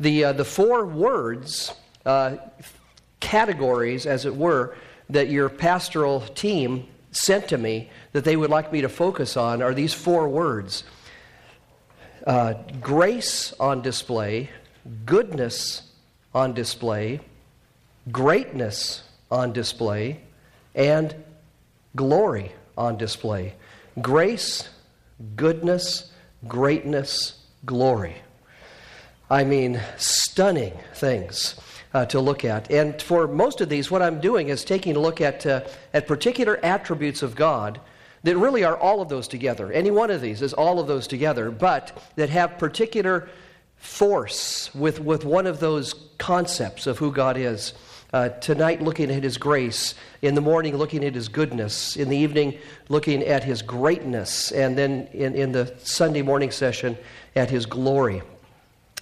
The, uh, the four words, uh, categories, as it were, that your pastoral team sent to me that they would like me to focus on are these four words uh, grace on display, goodness on display, greatness on display, and glory on display. Grace, goodness, greatness, glory. I mean, stunning things uh, to look at. And for most of these, what I'm doing is taking a look at, uh, at particular attributes of God that really are all of those together. Any one of these is all of those together, but that have particular force with, with one of those concepts of who God is. Uh, tonight, looking at His grace. In the morning, looking at His goodness. In the evening, looking at His greatness. And then in, in the Sunday morning session, at His glory.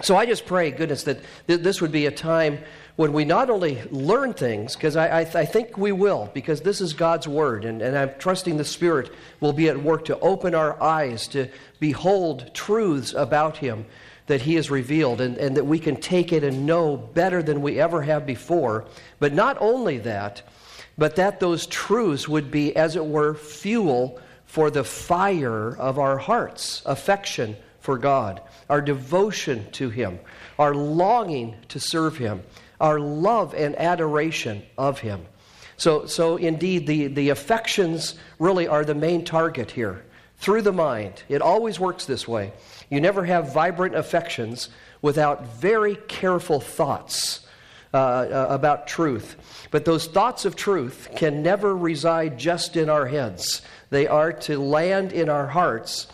So I just pray, goodness, that th- this would be a time when we not only learn things, because I, I, th- I, think we will, because this is God's Word, and, and I'm trusting the Spirit will be at work to open our eyes to behold truths about Him that He has revealed, and, and that we can take it and know better than we ever have before. But not only that, but that those truths would be, as it were, fuel for the fire of our hearts, affection for God our devotion to Him, our longing to serve Him, our love and adoration of Him. So, so indeed, the, the affections really are the main target here through the mind. It always works this way. You never have vibrant affections without very careful thoughts uh, uh, about truth. But those thoughts of truth can never reside just in our heads, they are to land in our hearts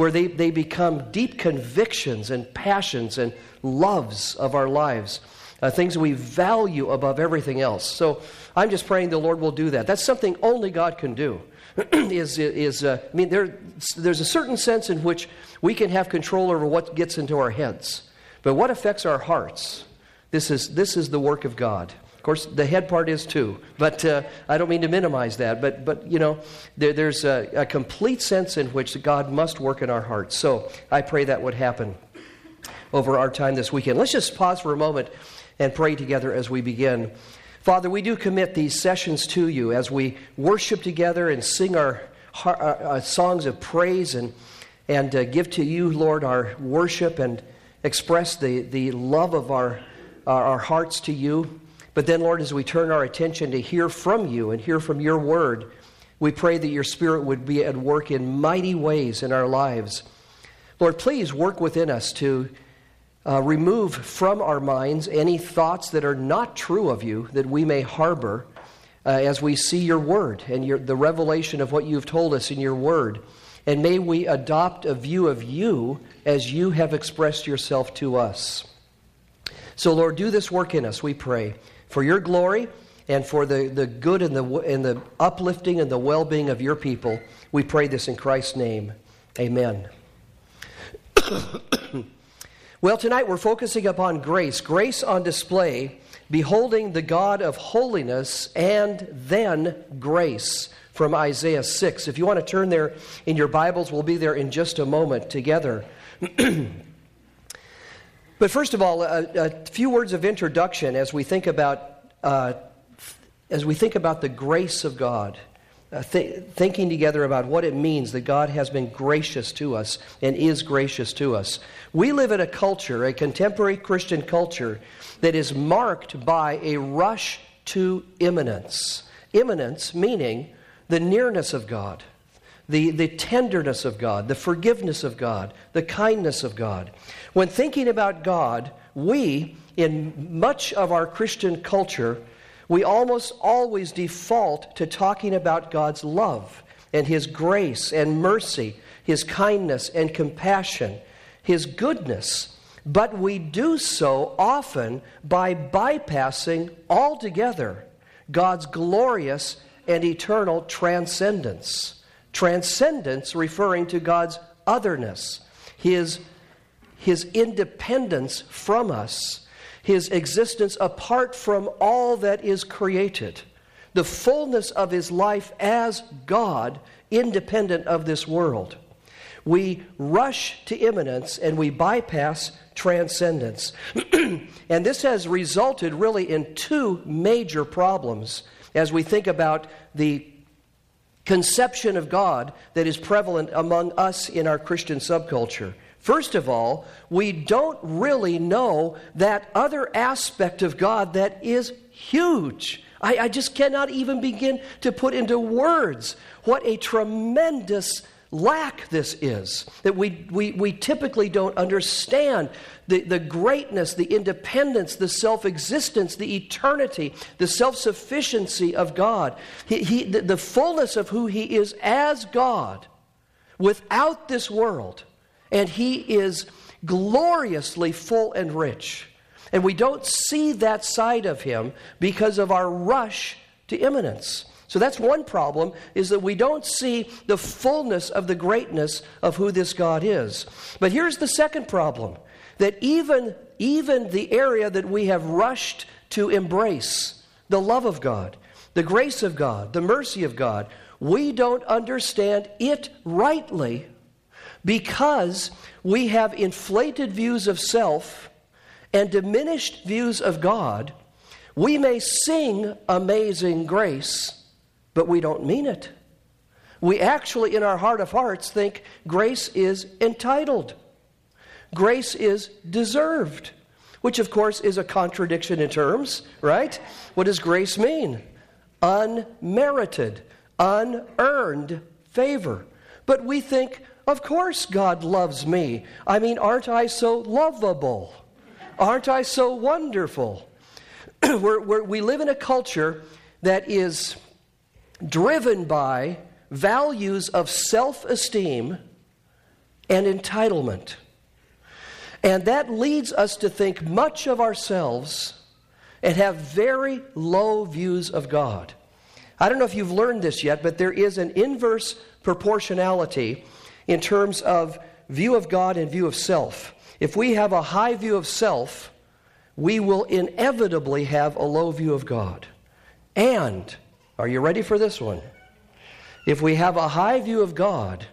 where they, they become deep convictions and passions and loves of our lives, uh, things we value above everything else. So I'm just praying the Lord will do that. That's something only God can do. is, is uh, I mean, there, there's a certain sense in which we can have control over what gets into our heads. But what affects our hearts, this is, this is the work of God. Of course, the head part is too, but uh, I don't mean to minimize that. But, but you know, there, there's a, a complete sense in which God must work in our hearts. So I pray that would happen over our time this weekend. Let's just pause for a moment and pray together as we begin. Father, we do commit these sessions to you as we worship together and sing our, our, our uh, songs of praise and, and uh, give to you, Lord, our worship and express the, the love of our, our, our hearts to you. But then, Lord, as we turn our attention to hear from you and hear from your word, we pray that your Spirit would be at work in mighty ways in our lives. Lord, please work within us to uh, remove from our minds any thoughts that are not true of you that we may harbor uh, as we see your word and your, the revelation of what you've told us in your word. And may we adopt a view of you as you have expressed yourself to us. So, Lord, do this work in us, we pray for your glory and for the, the good and the, and the uplifting and the well being of your people. We pray this in Christ's name. Amen. well, tonight we're focusing upon grace, grace on display, beholding the God of holiness, and then grace from Isaiah 6. If you want to turn there in your Bibles, we'll be there in just a moment together. But first of all, a, a few words of introduction as we think about, uh, as we think about the grace of God. Uh, th- thinking together about what it means that God has been gracious to us and is gracious to us. We live in a culture, a contemporary Christian culture, that is marked by a rush to immanence. Immanence meaning the nearness of God, the, the tenderness of God, the forgiveness of God, the kindness of God. When thinking about God, we, in much of our Christian culture, we almost always default to talking about God's love and His grace and mercy, His kindness and compassion, His goodness. But we do so often by bypassing altogether God's glorious and eternal transcendence. Transcendence referring to God's otherness, His his independence from us, his existence apart from all that is created, the fullness of his life as God, independent of this world. We rush to immanence and we bypass transcendence. and this has resulted really in two major problems as we think about the conception of God that is prevalent among us in our Christian subculture. First of all, we don't really know that other aspect of God that is huge. I, I, just cannot even begin to put into words what a tremendous lack this is. That we, we, we typically don't understand the, the greatness, the independence, the self existence, the eternity, the self sufficiency of God, he, he, the, the fullness of who He is as God without this world. And He is gloriously full and rich. And we don't see that side of Him because of our rush to immanence. So that's one problem is that we don't see the fullness of the greatness of who this God is. But here's the second problem that even even the area that we have rushed to embrace, the love of God, the grace of God, the mercy of God, we don't understand it rightly because we have inflated views of self and diminished views of God. We may sing amazing grace, but we don't mean it. We actually, in our heart of hearts, think grace is entitled, grace is deserved, which, of course, is a contradiction in terms, right? What does grace mean? Unmerited, unearned favor. But we think, of course, God loves me. I mean, aren't I so lovable? Aren't I so wonderful? we're, we're, we live in a culture that is driven by values of self esteem and entitlement. And that leads us to think much of ourselves and have very low views of God. I don't know if you've learned this yet, but there is an inverse proportionality in terms of view of God and view of self. If we have a high view of self, we will inevitably have a low view of God. And are you ready for this one? If we have a high view of God,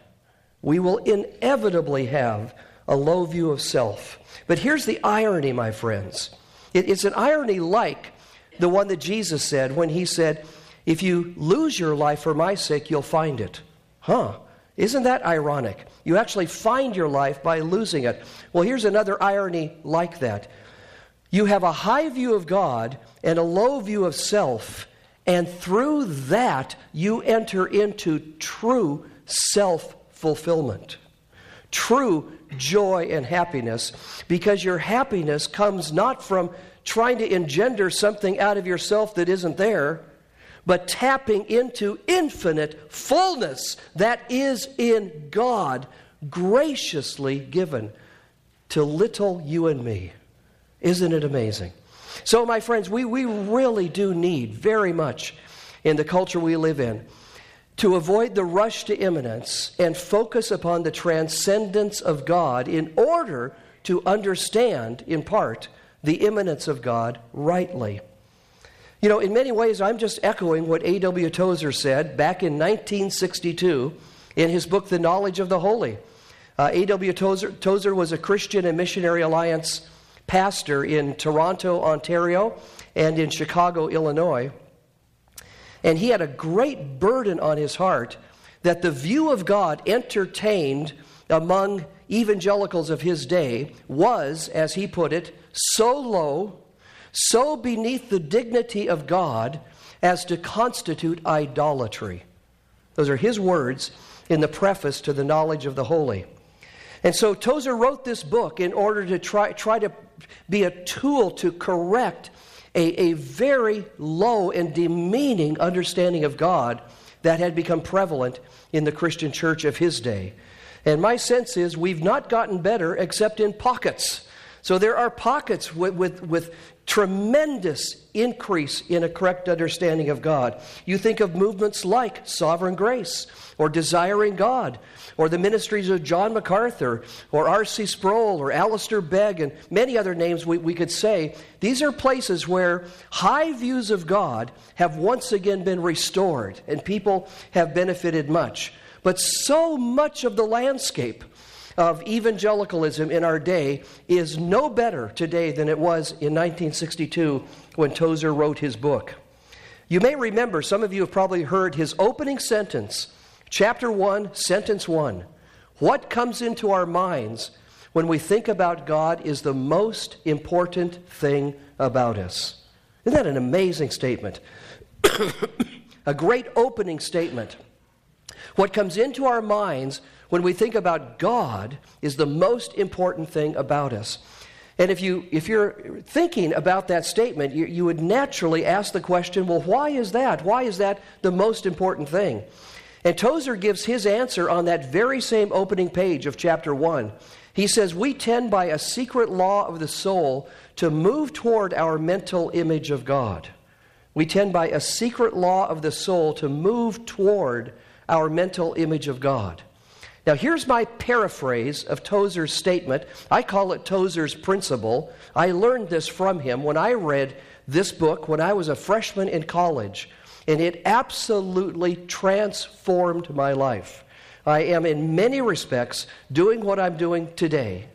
we will inevitably have a low view of self. But here's the irony, my friends. it's an irony like the one that Jesus said when he said, If you lose your life for my sake, you'll find it. Huh? Isn't that ironic? You actually find your life by losing it. Well, here's another irony like that. You have a high view of God and a low view of self, and through that, you enter into true self fulfillment, true joy and happiness, because your happiness comes not from trying to engender something out of yourself that isn't there, but tapping into infinite fullness that is in God, graciously given to little you and me. Isn't it amazing? So, my friends, we, we really do need very much in the culture we live in to avoid the rush to immanence and focus upon the transcendence of God in order to understand, in part, the immanence of God rightly. You know, in many ways, I'm just echoing what A.W. Tozer said back in 1962 in his book, The Knowledge of the Holy. Uh, A.W. Tozer, Tozer was a Christian and Missionary Alliance pastor in Toronto, Ontario, and in Chicago, Illinois. And he had a great burden on his heart that the view of God entertained among evangelicals of his day was, as he put it, so low, so beneath the dignity of God as to constitute idolatry. Those are his words in the preface to the knowledge of the holy. And so Tozer wrote this book in order to try, try to be a tool to correct a, a very low and demeaning understanding of God that had become prevalent in the Christian church of his day. And my sense is we've not gotten better except in pockets. So there are pockets with, with, with tremendous increase in a correct understanding of God. You think of movements like sovereign grace or desiring God or the ministries of John MacArthur or R.C. Sproul or Alistair Begg and many other names we, we could say. These are places where high views of God have once again been restored and people have benefited much. But so much of the landscape of evangelicalism in our day is no better today than it was in 1962 when Tozer wrote his book. You may remember, some of you have probably heard his opening sentence, chapter 1, sentence 1. What comes into our minds when we think about God is the most important thing about us. Isn't that an amazing statement? a great opening statement. What comes into our minds when we think about God is the most important thing about us. And if, you, if you're thinking about that statement, you, you would naturally ask the question well, why is that? Why is that the most important thing? And Tozer gives his answer on that very same opening page of chapter 1. He says, We tend by a secret law of the soul to move toward our mental image of God. We tend by a secret law of the soul to move toward our mental image of God. Now, here's my paraphrase of Tozer's statement. I call it Tozer's principle. I learned this from him when I read this book when I was a freshman in college, and it absolutely transformed my life. I am, in many respects, doing what I'm doing today,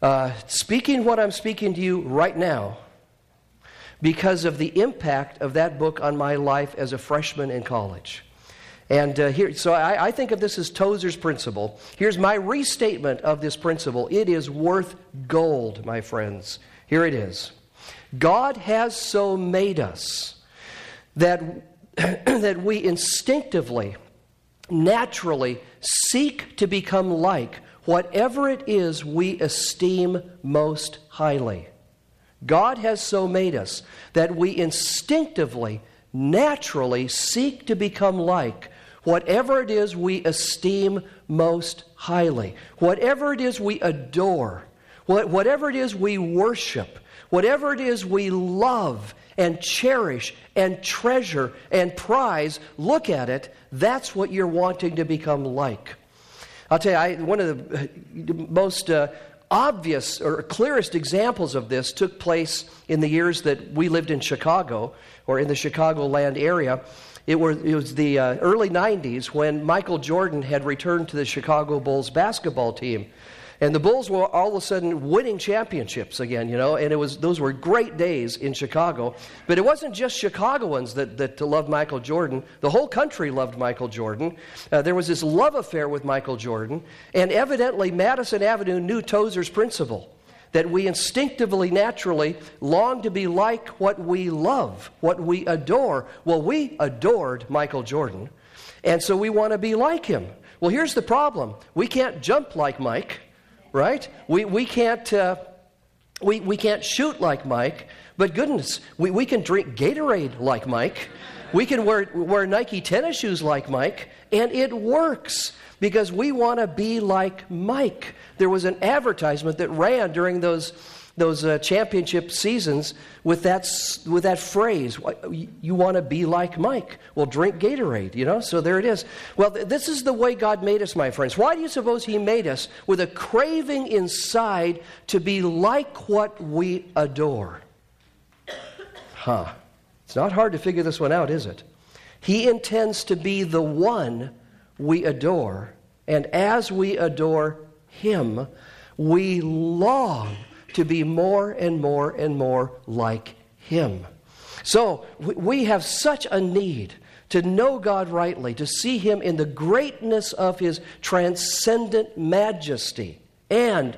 uh, speaking what I'm speaking to you right now, because of the impact of that book on my life as a freshman in college. And uh, here, so I, I think of this as Tozer's principle. Here's my restatement of this principle. It is worth gold, my friends. Here it is. God has so made us that, that we instinctively, naturally seek to become like whatever it is we esteem most highly. God has so made us that we instinctively, naturally seek to become like whatever it is we esteem most highly, whatever it is we adore, whatever it is we worship, whatever it is we love and cherish and treasure and prize, look at it. That's what you're wanting to become like. I'll tell you, I, one of the most uh, obvious or clearest examples of this took place in the years that we lived in Chicago or in the Chicagoland area. It, were, it was the uh, early 90s when Michael Jordan had returned to the Chicago Bulls basketball team. And the Bulls were all of a sudden winning championships again, you know, and it was, those were great days in Chicago. But it wasn't just Chicagoans that, that loved Michael Jordan. The whole country loved Michael Jordan. Uh, there was this love affair with Michael Jordan. And evidently, Madison Avenue knew Tozer's principle that we instinctively, naturally long to be like what we love, what we adore. Well, we adored Michael Jordan, and so we want to be like him. Well, here's the problem we can't jump like Mike, right? We, we, can't, uh, we, we can't shoot like Mike, but goodness, we, we can drink Gatorade like Mike. We can wear, wear Nike tennis shoes like Mike, and it works because we want to be like Mike. There was an advertisement that ran during those, those uh, championship seasons with that, with that phrase you want to be like Mike. Well, drink Gatorade, you know? So there it is. Well, th- this is the way God made us, my friends. Why do you suppose He made us with a craving inside to be like what we adore? Huh. It's not hard to figure this one out, is it? He intends to be the one we adore. And as we adore Him, we long to be more and more and more like Him. So we have such a need to know God rightly, to see Him in the greatness of His transcendent majesty, and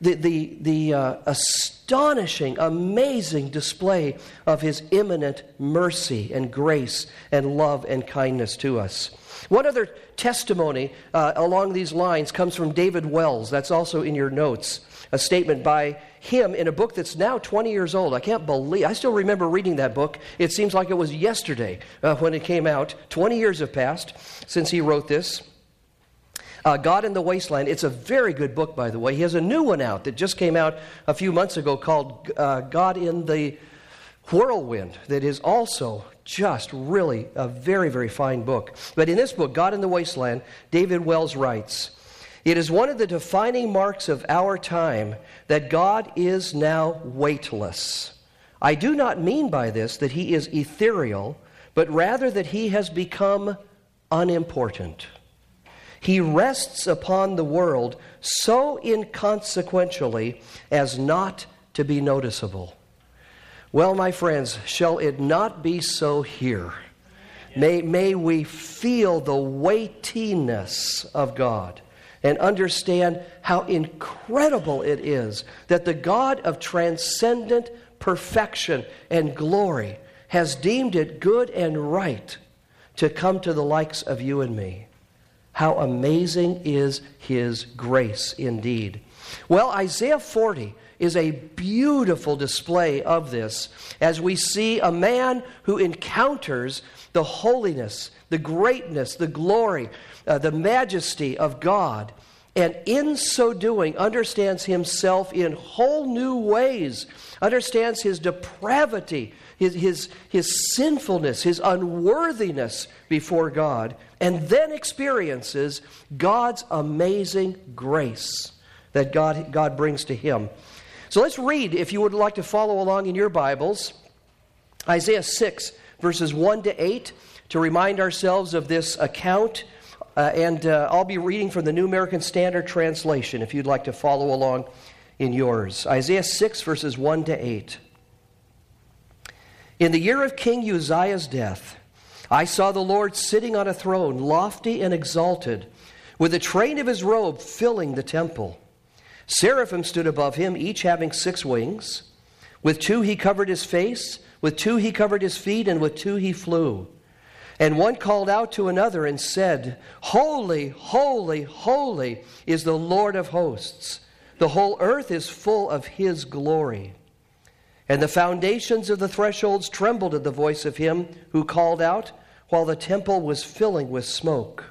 the, the, the uh, astonishing, amazing display of His immanent mercy and grace and love and kindness to us. One other testimony uh, along these lines comes from David Wells. That's also in your notes. A statement by him in a book that's now 20 years old. I can't believe, I still remember reading that book. It seems like it was yesterday uh, when it came out. 20 years have passed since he wrote this. Uh, God in the Wasteland. It's a very good book, by the way. He has a new one out that just came out a few months ago called uh, God in the Whirlwind, that is also just really a very, very fine book. But in this book, God in the Wasteland, David Wells writes It is one of the defining marks of our time that God is now weightless. I do not mean by this that he is ethereal, but rather that he has become unimportant. He rests upon the world so inconsequentially as not to be noticeable. Well, my friends, shall it not be so here? May, may we feel the weightiness of God and understand how incredible it is that the God of transcendent perfection and glory has deemed it good and right to come to the likes of you and me. How amazing is his grace indeed. Well, Isaiah 40 is a beautiful display of this as we see a man who encounters the holiness, the greatness, the glory, uh, the majesty of God, and in so doing understands himself in whole new ways, understands his depravity, his, his, his sinfulness, his unworthiness before God, and then experiences God's amazing grace that God, God brings to him. So let's read, if you would like to follow along in your Bibles, Isaiah 6, verses 1 to 8, to remind ourselves of this account. Uh, and uh, I'll be reading from the New American Standard Translation if you'd like to follow along in yours. Isaiah 6, verses 1 to 8. In the year of King Uzziah's death, I saw the Lord sitting on a throne, lofty and exalted, with the train of his robe filling the temple. Seraphim stood above him, each having six wings. With two he covered his face, with two he covered his feet, and with two he flew. And one called out to another and said, Holy, holy, holy is the Lord of hosts. The whole earth is full of his glory. And the foundations of the thresholds trembled at the voice of him who called out, while the temple was filling with smoke.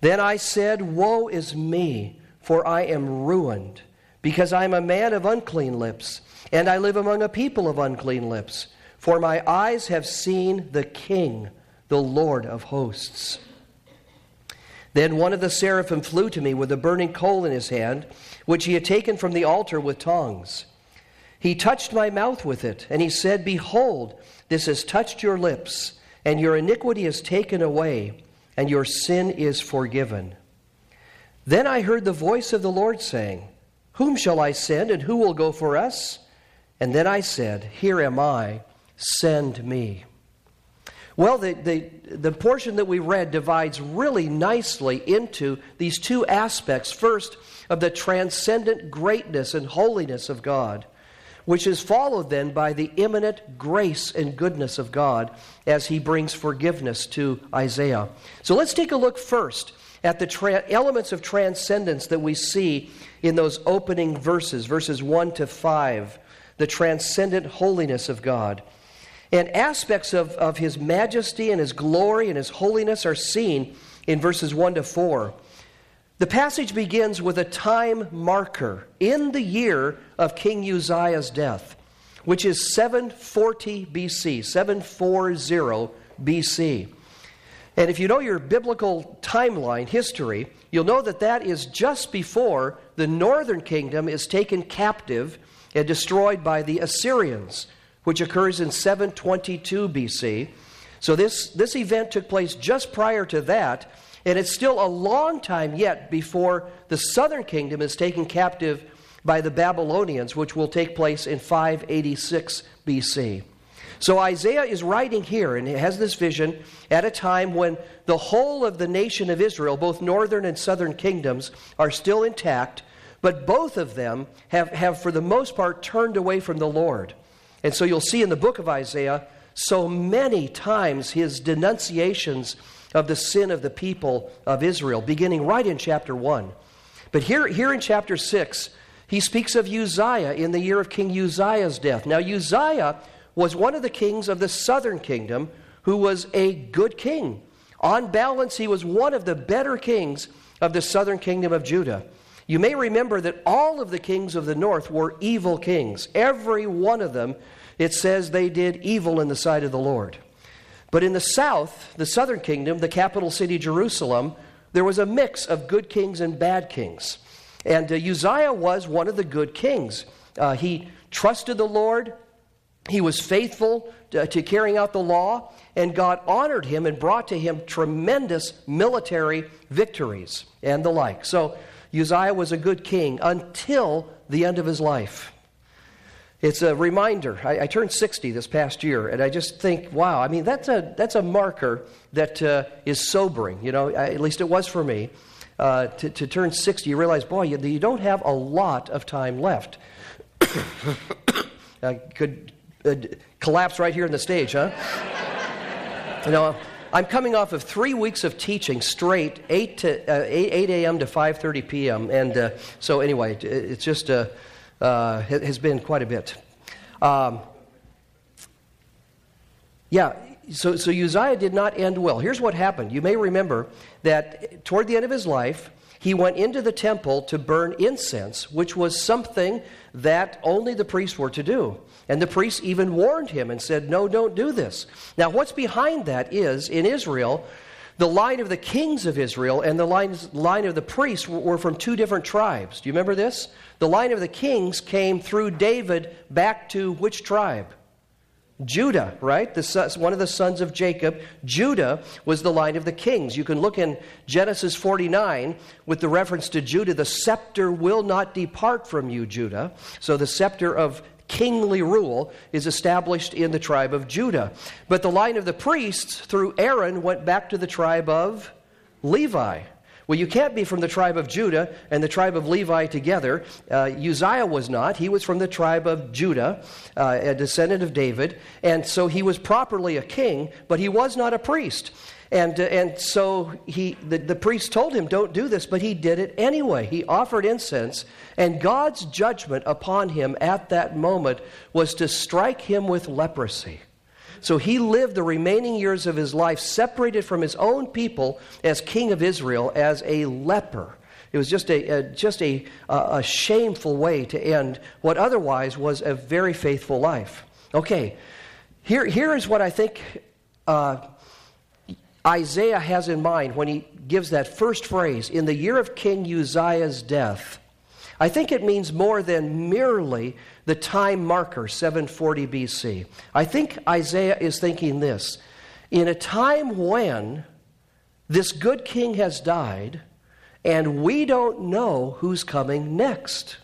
Then I said, Woe is me! For I am ruined, because I am a man of unclean lips, and I live among a people of unclean lips. For my eyes have seen the King, the Lord of hosts. Then one of the seraphim flew to me with a burning coal in his hand, which he had taken from the altar with tongs. He touched my mouth with it, and he said, Behold, this has touched your lips, and your iniquity is taken away, and your sin is forgiven. Then I heard the voice of the Lord saying, Whom shall I send, and who will go for us? And then I said, Here am I, send me. Well, the, the, the portion that we read divides really nicely into these two aspects. First, of the transcendent greatness and holiness of God, which is followed then by the immanent grace and goodness of God as he brings forgiveness to Isaiah. So let's take a look first at the tra- elements of transcendence that we see in those opening verses, verses 1 to 5, the transcendent holiness of God. And aspects of, of his majesty and his glory and his holiness are seen in verses 1 to 4. The passage begins with a time marker in the year of King Uzziah's death, which is 740 BC, 740 BC. And if you know your biblical timeline, history, you'll know that that is just before the northern kingdom is taken captive and destroyed by the Assyrians, which occurs in 722 BC. So this, this event took place just prior to that, and it's still a long time yet before the southern kingdom is taken captive by the Babylonians, which will take place in 586 BC. So Isaiah is writing here and he has this vision at a time when the whole of the nation of Israel, both northern and southern kingdoms, are still intact, but both of them have, have for the most part turned away from the Lord. And so you'll see in the book of Isaiah so many times his denunciations of the sin of the people of Israel, beginning right in chapter 1. But here, here in chapter 6, he speaks of Uzziah in the year of King Uzziah's death. Now, Uzziah was one of the kings of the southern kingdom who was a good king. On balance, he was one of the better kings of the southern kingdom of Judah. You may remember that all of the kings of the north were evil kings. Every one of them, it says they did evil in the sight of the Lord. But in the south, the southern kingdom, the capital city Jerusalem, there was a mix of good kings and bad kings. And uh, Uzziah was one of the good kings. Uh, he trusted the Lord, He was faithful to, carrying out the law, and God honored him and brought to him tremendous military victories and the like. So Uzziah was a good king until the end of his life. It's a reminder. I, I, turned 60 this past year, and I just think, wow, I mean, that's a, that's a marker that uh, is sobering. You know, at least it was for me. Uh, to, to, turn 60, you realize, boy, you, you, don't have a lot of time left. I could uh, collapse right here in the stage, huh? you know, I'm coming off of three weeks of teaching straight, 8, to, uh, 8, 8 a.m. to 5.30 p.m. And uh, so anyway, it, it's just... Uh, uh, has been quite a bit. Um, yeah, so, so Uzziah did not end well. Here's what happened. You may remember that toward the end of his life, he went into the temple to burn incense, which was something that only the priests were to do. And the priests even warned him and said, No, don't do this. Now, what's behind that is in Israel, the line of the kings of Israel and the line, of the priests were from two different tribes. Do you remember this? The line of the kings came through David back to which tribe? Judah, right? The, one of the sons of Jacob. Judah was the line of the kings. You can look in Genesis 49 with the reference to Judah. The scepter will not depart from you, Judah. So the scepter of kingly rule is established in the tribe of Judah. But the line of the priests through Aaron went back to the tribe of Levi. Well, you can't be from the tribe of Judah and the tribe of Levi together. Uh, Uzziah was not. He was from the tribe of Judah, uh, a descendant of David. And so he was properly a king, but he was not a priest. And, uh, and so he, the, the priest told him, Don't do this, but he did it anyway. He offered incense, and God's judgment upon him at that moment was to strike him with leprosy. So he lived the remaining years of his life separated from his own people as king of Israel as a leper. It was just a, a just a, a, shameful way to end what otherwise was a very faithful life. Okay, here, here is what I think uh, Isaiah has in mind when he gives that first phrase in the year of King Uzziah's death. I think it means more than merely the time marker, 740 BC. I think Isaiah is thinking this in a time when this good king has died, and we don't know who's coming next.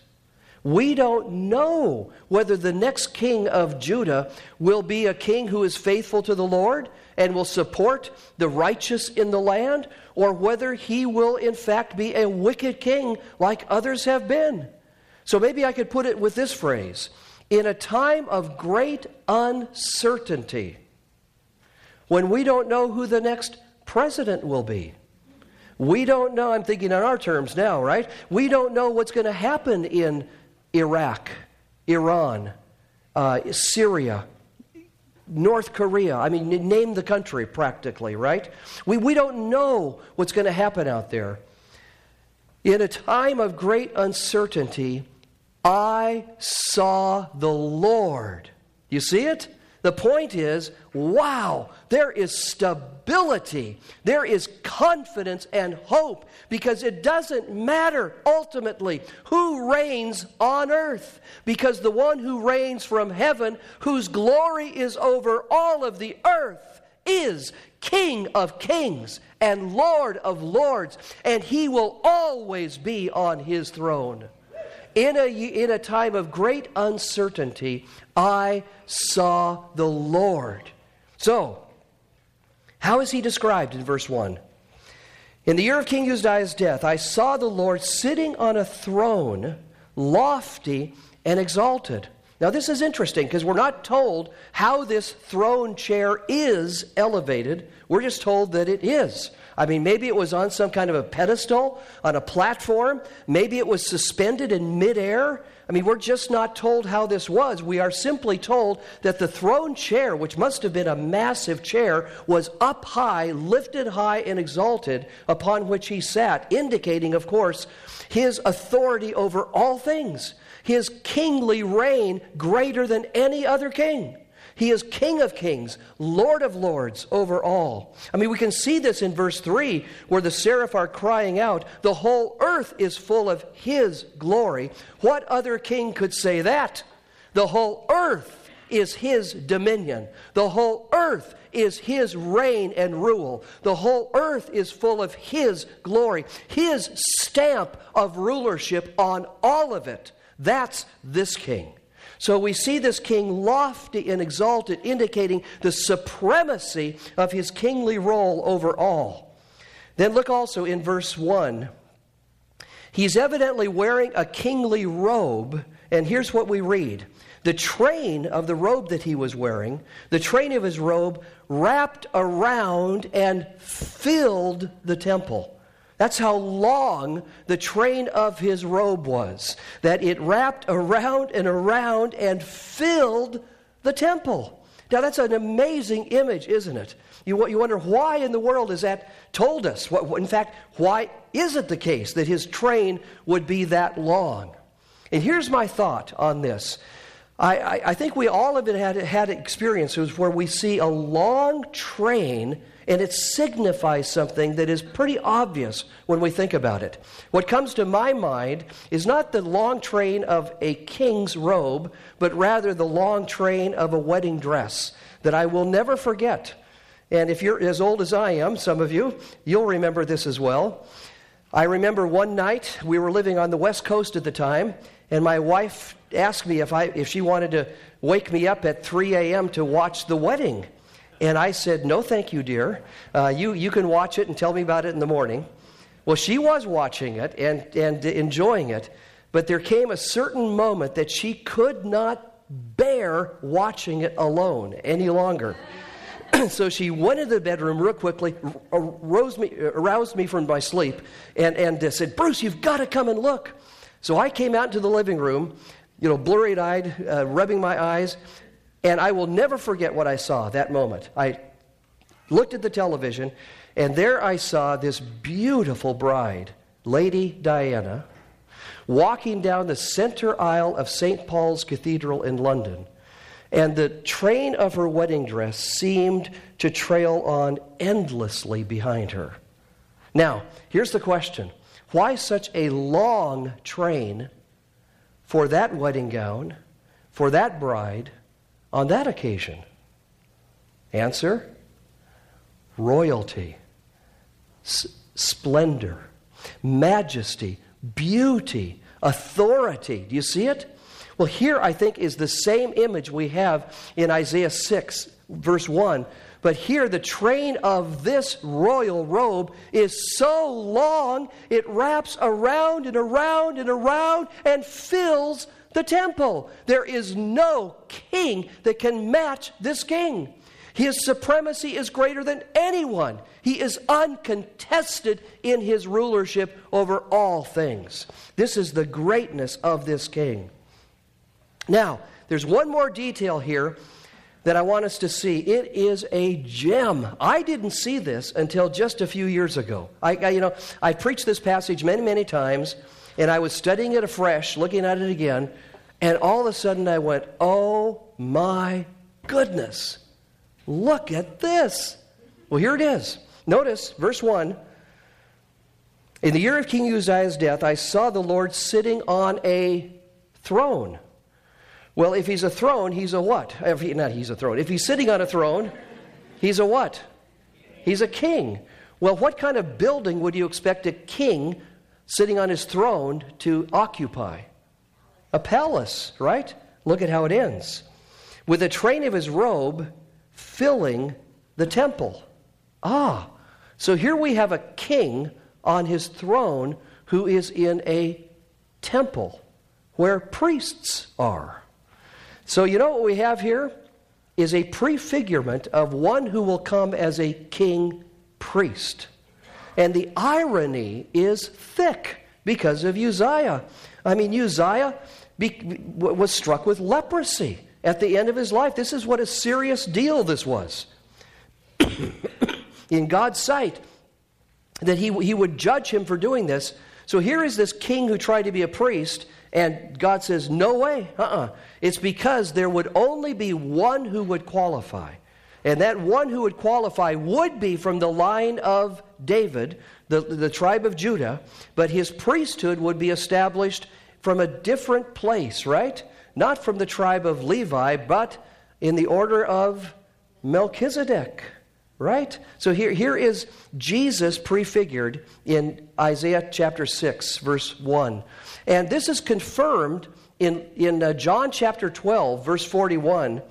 We don't know whether the next king of Judah will be a king who is faithful to the Lord and will support the righteous in the land, or whether he will, in fact, be a wicked king like others have been. So maybe I could put it with this phrase In a time of great uncertainty, when we don't know who the next president will be, we don't know, I'm thinking in our terms now, right? We don't know what's going to happen in Iraq, Iran, uh, Syria, North Korea. I mean, name the country practically, right? We, we don't know what's going to happen out there. In a time of great uncertainty, I saw the Lord. You see it? The point is wow, there is stability, there is confidence and hope because it doesn't matter ultimately who reigns on earth because the one who reigns from heaven, whose glory is over all of the earth, is King of kings and Lord of lords, and he will always be on his throne. In a, in a time of great uncertainty, I saw the Lord. So, how is he described in verse 1? In the year of King Uzziah's death, I saw the Lord sitting on a throne, lofty and exalted. Now, this is interesting because we're not told how this throne chair is elevated. We're just told that it is. I mean, maybe it was on some kind of a pedestal, on a platform. Maybe it was suspended in midair. I mean, we're just not told how this was. We are simply told that the throne chair, which must have been a massive chair, was up high, lifted high, and exalted, upon which he sat, indicating, of course, his authority over all things, his kingly reign greater than any other king. He is King of kings, Lord of lords over all. I mean, we can see this in verse 3 where the seraph are crying out, The whole earth is full of His glory. What other king could say that? The whole earth is his dominion. The whole earth is his reign and rule. The whole earth is full of his glory, his stamp of rulership on all of it. That's this king. So we see this king lofty and exalted, indicating the supremacy of his kingly role over all. Then look also in verse 1. He's evidently wearing a kingly robe, and here's what we read. The train of the robe that he was wearing, the train of his robe, wrapped around and filled the temple. That's how long the train of his robe was, that it wrapped around and around and filled the temple. Now, that's an amazing image, isn't it? You, you wonder why in the world is that told us? What, in fact, why is it the case that his train would be that long? And here's my thought on this. I, I, I think we all have had, had experiences where we see a long train and it signifies something that is pretty obvious when we think about it. What comes to my mind is not the long train of a king's robe, but rather the long train of a wedding dress that I will never forget. And if you're as old as I am, some of you, you'll remember this as well. I remember one night, we were living on the West Coast at the time, and my wife asked me if, I, if she wanted to wake me up at 3 a.m. to watch the wedding. And I said, No, thank you, dear. Uh, you, you can watch it and tell me about it in the morning. Well, she was watching it and, and enjoying it, but there came a certain moment that she could not bear watching it alone any longer. so she went into the bedroom real quickly, arose me, aroused me from my sleep, and, and uh, said, Bruce, you've got to come and look. So I came out into the living room, you know, blurry eyed, uh, rubbing my eyes, and I will never forget what I saw that moment. I looked at the television, and there I saw this beautiful bride, Lady Diana, walking down the center aisle of St. Paul's Cathedral in London. And the train of her wedding dress seemed to trail on endlessly behind her. Now, here's the question why such a long train for that wedding gown, for that bride, on that occasion? Answer royalty, S- splendor, majesty, beauty, authority. Do you see it? Well, here I think is the same image we have in Isaiah 6, verse 1. But here, the train of this royal robe is so long, it wraps around and around and around and fills the temple. There is no king that can match this king. His supremacy is greater than anyone. He is uncontested in his rulership over all things. This is the greatness of this king. Now, there's one more detail here that I want us to see. It is a gem. I didn't see this until just a few years ago. I, I, you know, I preached this passage many, many times, and I was studying it afresh, looking at it again, and all of a sudden I went, oh my goodness, look at this. Well, here it is. Notice, verse 1 In the year of King Uzziah's death, I saw the Lord sitting on a throne. Well, if he's a throne, he's a what? If he, not he's a throne. If he's sitting on a throne, he's a what? He's a king. Well, what kind of building would you expect a king sitting on his throne to occupy? A palace, right? Look at how it ends. With a train of his robe filling the temple. Ah, so here we have a king on his throne who is in a temple where priests are. So, you know what we have here is a prefigurement of one who will come as a king priest. And the irony is thick because of Uzziah. I mean, Uzziah be, was struck with leprosy at the end of his life. This is what a serious deal this was. In God's sight, that he, he would judge him for doing this. So here is this king who tried to be a priest, and God says, No way. Uh uh-uh. uh It's because there would only be one who would qualify. And that one who would qualify would be from the line of David, the, the tribe of Judah, but his priesthood would be established from a different place, right? Not from the tribe of Levi, but in the order of Melchizedek, right? So here, here is Jesus prefigured in Isaiah chapter 6, verse 1. And this is confirmed in, in uh, John chapter 12, verse 41.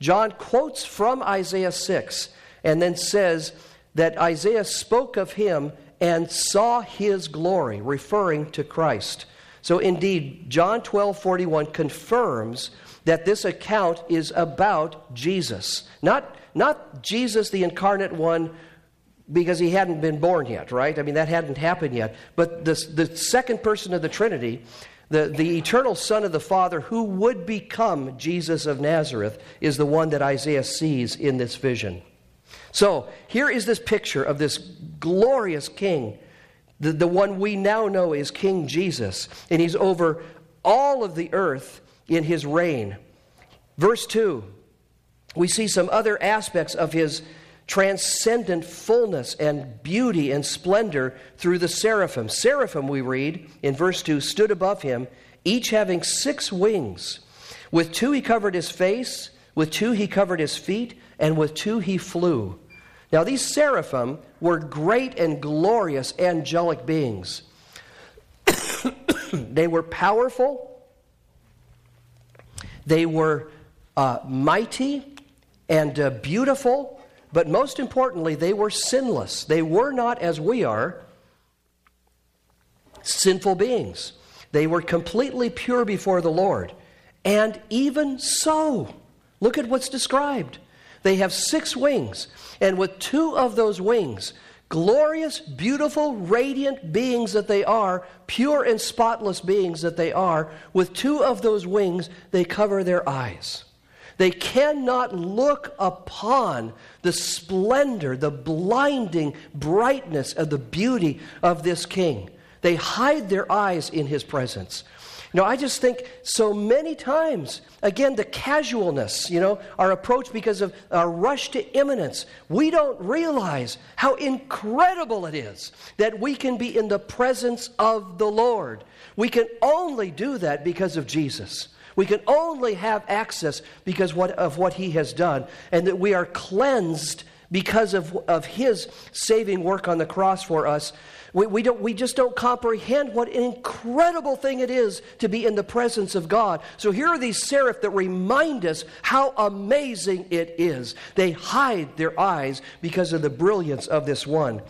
John quotes from Isaiah 6 and then says that Isaiah spoke of him and saw his glory, referring to Christ. So indeed, John 12 41 confirms that this account is about Jesus. Not, not Jesus, the incarnate one, because he hadn't been born yet, right? I mean, that hadn't happened yet. But the, the second person of the Trinity, the, the eternal Son of the Father, who would become Jesus of Nazareth, is the one that Isaiah sees in this vision. So here is this picture of this glorious king, the, the one we now know is King Jesus, and he's over all of the earth in his reign. Verse 2, we see some other aspects of his transcendent fullness and beauty and splendor through the seraphim. Seraphim, we read in verse 2, stood above him, each having six wings. With two he covered his face, with two he covered his feet, and with two he flew. Now, these seraphim were great and glorious angelic beings. they were powerful, they were uh, mighty and uh, beautiful, but most importantly, they were sinless. They were not, as we are, sinful beings. They were completely pure before the Lord. And even so, look at what's described. They have six wings, and with two of those wings, glorious, beautiful, radiant beings that they are, pure and spotless beings that they are, with two of those wings, they cover their eyes. They cannot look upon the splendor, the blinding brightness of the beauty of this king. They hide their eyes in his presence. You know, I just think so many times, again, the casualness, you know, our approach because of our rush to immanence, we don't realize how incredible it is that we can be in the presence of the Lord. We can only do that because of Jesus. We can only have access because what, of what he has done, and that we are cleansed because of, of his saving work on the cross for us. We, we, don't, we just don't comprehend what an incredible thing it is to be in the presence of God. So here are these seraph that remind us how amazing it is. They hide their eyes because of the brilliance of this one.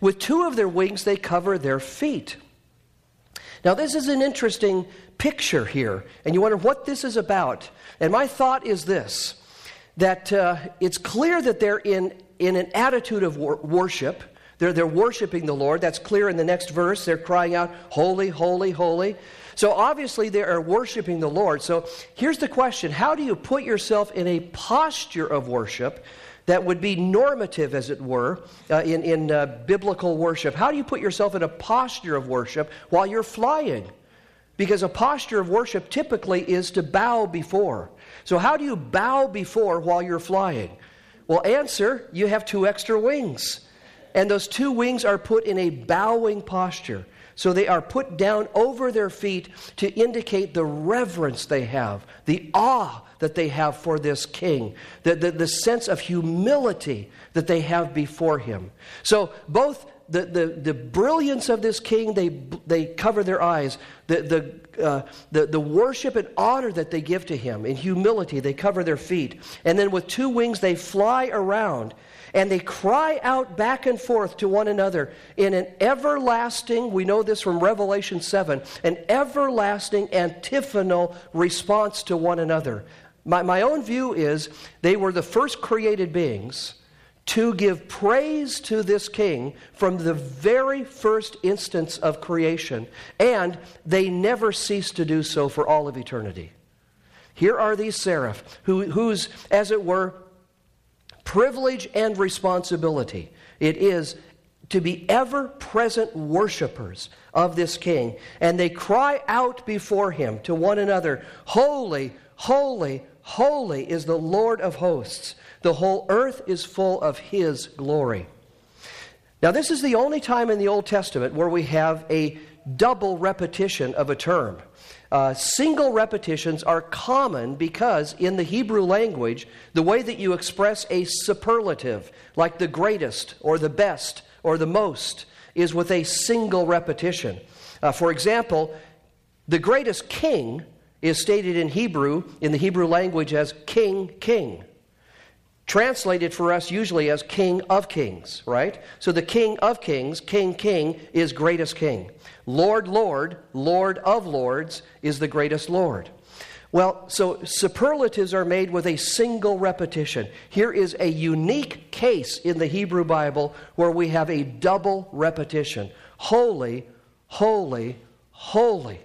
With two of their wings, they cover their feet. Now, this is an interesting picture here, and you wonder what this is about. And my thought is this that uh, it's clear that they're in, in an attitude of wor- worship. They're, they're worshiping the Lord. That's clear in the next verse. They're crying out, Holy, holy, holy. So obviously they are worshiping the Lord. So here's the question How do you put yourself in a posture of worship that would be normative, as it were, uh, in, in uh, biblical worship? How do you put yourself in a posture of worship while you're flying? Because a posture of worship typically is to bow before. So, how do you bow before while you're flying? Well, answer you have two extra wings. And those two wings are put in a bowing posture. So they are put down over their feet to indicate the reverence they have, the awe that they have for this king, the, the, the sense of humility that they have before him. So both the, the, the brilliance of this king, they, they cover their eyes. The, the, uh, the, the worship and honor that they give to him, in humility, they cover their feet. And then with two wings, they fly around and they cry out back and forth to one another in an everlasting, we know this from Revelation 7, an everlasting antiphonal response to one another. My, my own view is they were the first created beings to give praise to this king from the very first instance of creation, and they never cease to do so for all of eternity. Here are these seraph, who, whose, as it were, privilege and responsibility it is to be ever present worshipers of this king. And they cry out before him to one another Holy, holy, holy is the Lord of hosts. The whole earth is full of His glory. Now, this is the only time in the Old Testament where we have a double repetition of a term. Uh, single repetitions are common because in the Hebrew language, the way that you express a superlative, like the greatest or the best or the most, is with a single repetition. Uh, for example, the greatest king is stated in Hebrew, in the Hebrew language, as king, king. Translated for us usually as king of kings, right? So the king of kings, king, king, is greatest king. Lord, Lord, Lord of lords is the greatest Lord. Well, so superlatives are made with a single repetition. Here is a unique case in the Hebrew Bible where we have a double repetition holy, holy, holy.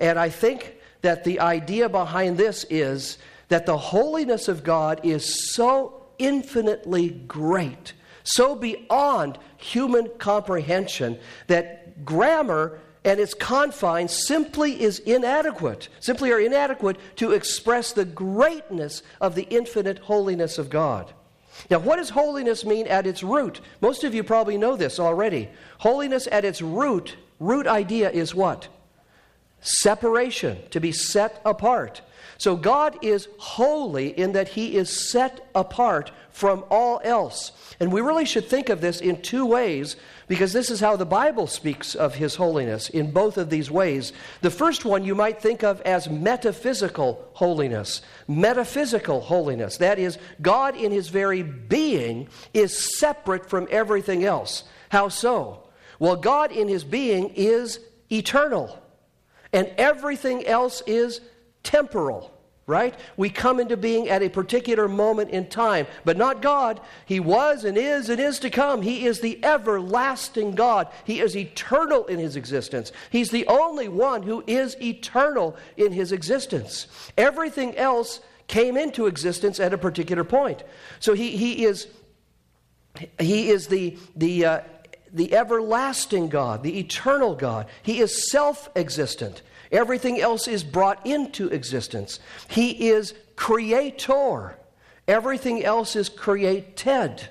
And I think that the idea behind this is that the holiness of God is so infinitely great, so beyond human comprehension, that grammar and its confines simply is inadequate, simply are inadequate to express the greatness of the infinite holiness of God. Now, what does holiness mean at its root? Most of you probably know this already. Holiness at its root, root idea is what? Separation, to be set apart. So God is holy in that he is set apart from all else. And we really should think of this in two ways because this is how the Bible speaks of his holiness in both of these ways. The first one you might think of as metaphysical holiness. Metaphysical holiness. That is, God in his very being is separate from everything else. How so? Well, God in his being is eternal and everything else is temporal, right? We come into being at a particular moment in time, but not God. He was and is and is to come. He is the everlasting God. He is eternal in his existence. He's the only one who is eternal in his existence. Everything else came into existence at a particular point. So he, he is he is the the uh, the everlasting God, the eternal God. He is self existent. Everything else is brought into existence. He is creator. Everything else is created.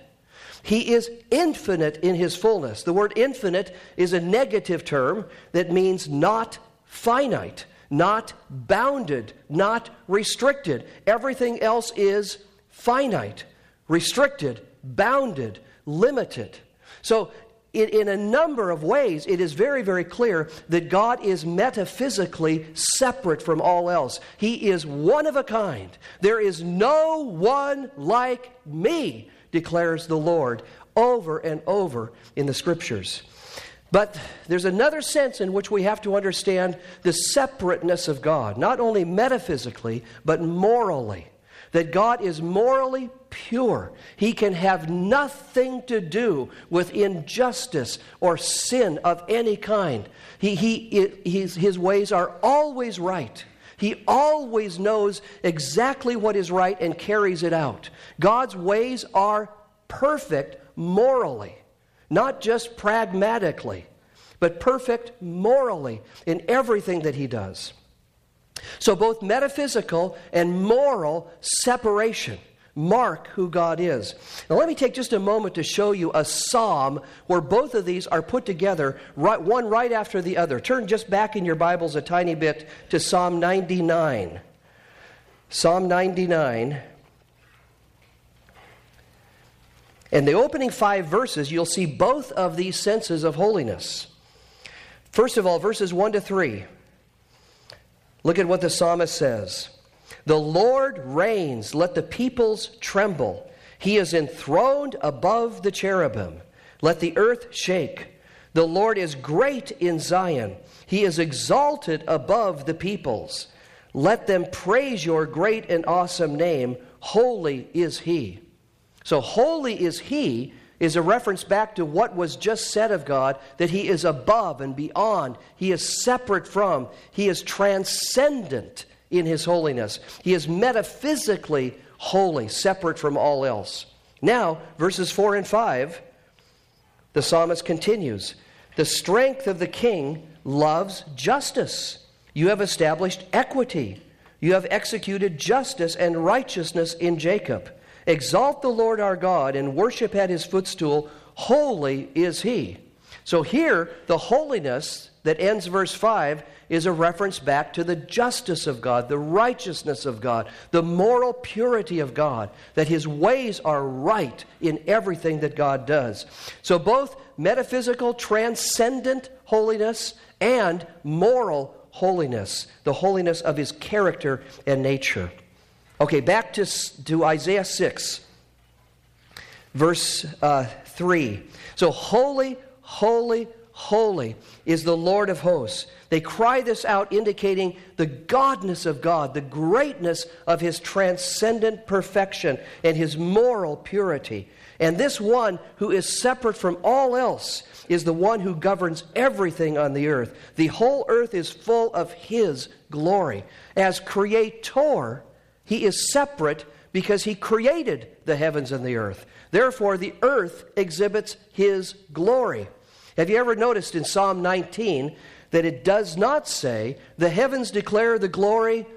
He is infinite in his fullness. The word infinite is a negative term that means not finite, not bounded, not restricted. Everything else is finite, restricted, bounded, limited. So in, a number of ways, it is very, very clear that God is metaphysically separate from all else. He is one of a kind. There is no one like me, declares the Lord over and over in the scriptures. But there's another sense in which we have to understand the separateness of God, not only metaphysically, but morally that God is morally pure. He can have nothing to do with injustice or sin of any kind. He, he, his, his ways are always right. He always knows exactly what is right and carries it out. God's ways are perfect morally, not just pragmatically, but perfect morally in everything that He does. So, both metaphysical and moral separation mark who God is. Now, let me take just a moment to show you a psalm where both of these are put together, right, one right after the other. Turn just back in your Bibles a tiny bit to Psalm 99. Psalm 99. In the opening five verses, you'll see both of these senses of holiness. First of all, verses 1 to 3. Look at what the psalmist says The Lord reigns, let the peoples tremble. He is enthroned above the cherubim. Let the earth shake. The Lord is great in Zion. He is exalted above the peoples. Let them praise your great and awesome name. Holy is He. So, holy is He is a reference back to what was just said of God that He is above and beyond. He is separate from. He is transcendent in His holiness. He is metaphysically holy, separate from all else. Now, verses 4 and 5, the psalmist continues The strength of the king loves justice. You have established equity. You have executed justice and righteousness in Jacob. Exalt the Lord our God and worship at his footstool. Holy is he. So here, the holiness that ends verse 5 is a reference back to the justice of God, the righteousness of God, the moral purity of God, that his ways are right in everything that God does. So, both metaphysical, transcendent holiness and moral holiness, the holiness of his character and nature. Okay, back to, to Isaiah 6, verse uh, 3. So, holy, holy, holy is the Lord of hosts. They cry this out, indicating the godness of God, the greatness of his transcendent perfection and his moral purity. And this one who is separate from all else is the one who governs everything on the earth. The whole earth is full of his glory. As creator, he is separate because he created the heavens and the earth. Therefore, the earth exhibits his glory. Have you ever noticed in Psalm 19 that it does not say, the heavens declare the glory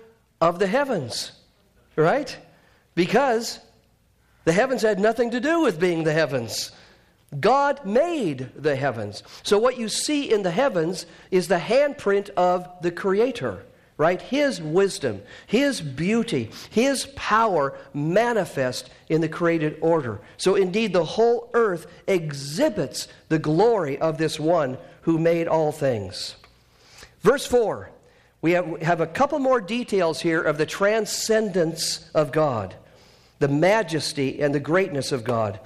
of the heavens? Right? Because the heavens had nothing to do with being the heavens. God made the heavens. So, what you see in the heavens is the handprint of the Creator, right? His wisdom, His beauty, His power manifest in the created order. So, indeed, the whole earth exhibits the glory of this one who made all things. Verse 4, we have, have a couple more details here of the transcendence of God, the majesty and the greatness of God.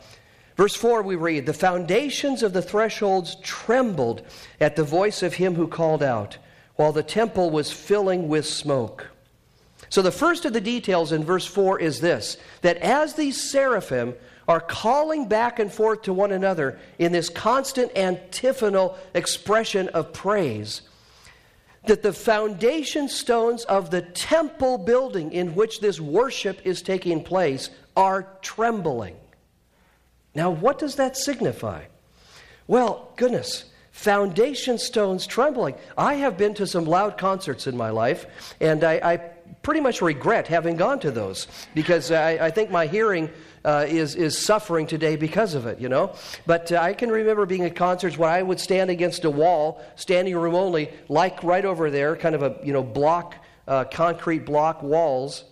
Verse 4, we read, The foundations of the thresholds trembled at the voice of him who called out, while the temple was filling with smoke. So, the first of the details in verse 4 is this that as these seraphim are calling back and forth to one another in this constant antiphonal expression of praise, that the foundation stones of the temple building in which this worship is taking place are trembling. Now, what does that signify? Well, goodness, foundation stones trembling. I have been to some loud concerts in my life, and I, I pretty much regret having gone to those because I, I think my hearing uh, is, is suffering today because of it, you know. But uh, I can remember being at concerts where I would stand against a wall, standing room only, like right over there, kind of a, you know, block, uh, concrete block walls.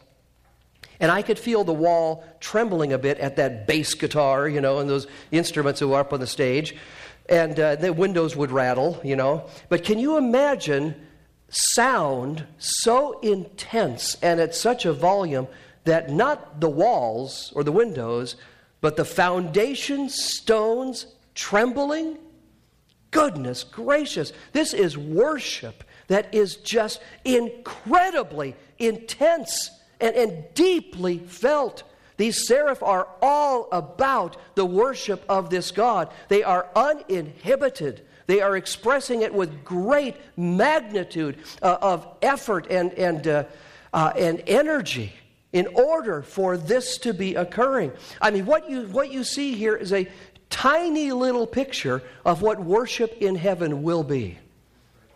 And I could feel the wall trembling a bit at that bass guitar, you know, and those instruments that were up on the stage. And uh, the windows would rattle, you know. But can you imagine sound so intense and at such a volume that not the walls or the windows, but the foundation stones trembling? Goodness gracious, this is worship that is just incredibly intense and, and deeply felt. These seraph are all about the worship of this God. They are uninhibited. They are expressing it with great magnitude uh, of effort and, and, uh, uh, and energy in order for this to be occurring. I mean, what you, what you see here is a tiny little picture of what worship in heaven will be.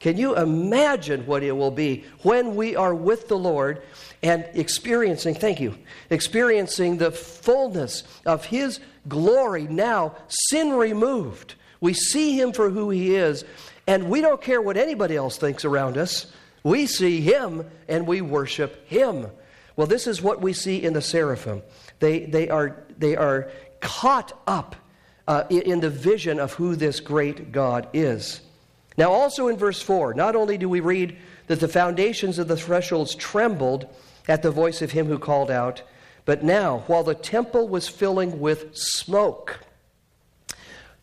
Can you imagine what it will be when we are with the Lord and experiencing, thank you, experiencing the fullness of His glory now, sin removed? We see Him for who He is, and we don't care what anybody else thinks around us. We see Him and we worship Him. Well, this is what we see in the seraphim. They, they, are, they are caught up uh, in, in the vision of who this great God is. Now, also in verse 4, not only do we read that the foundations of the thresholds trembled at the voice of him who called out, but now, while the temple was filling with smoke,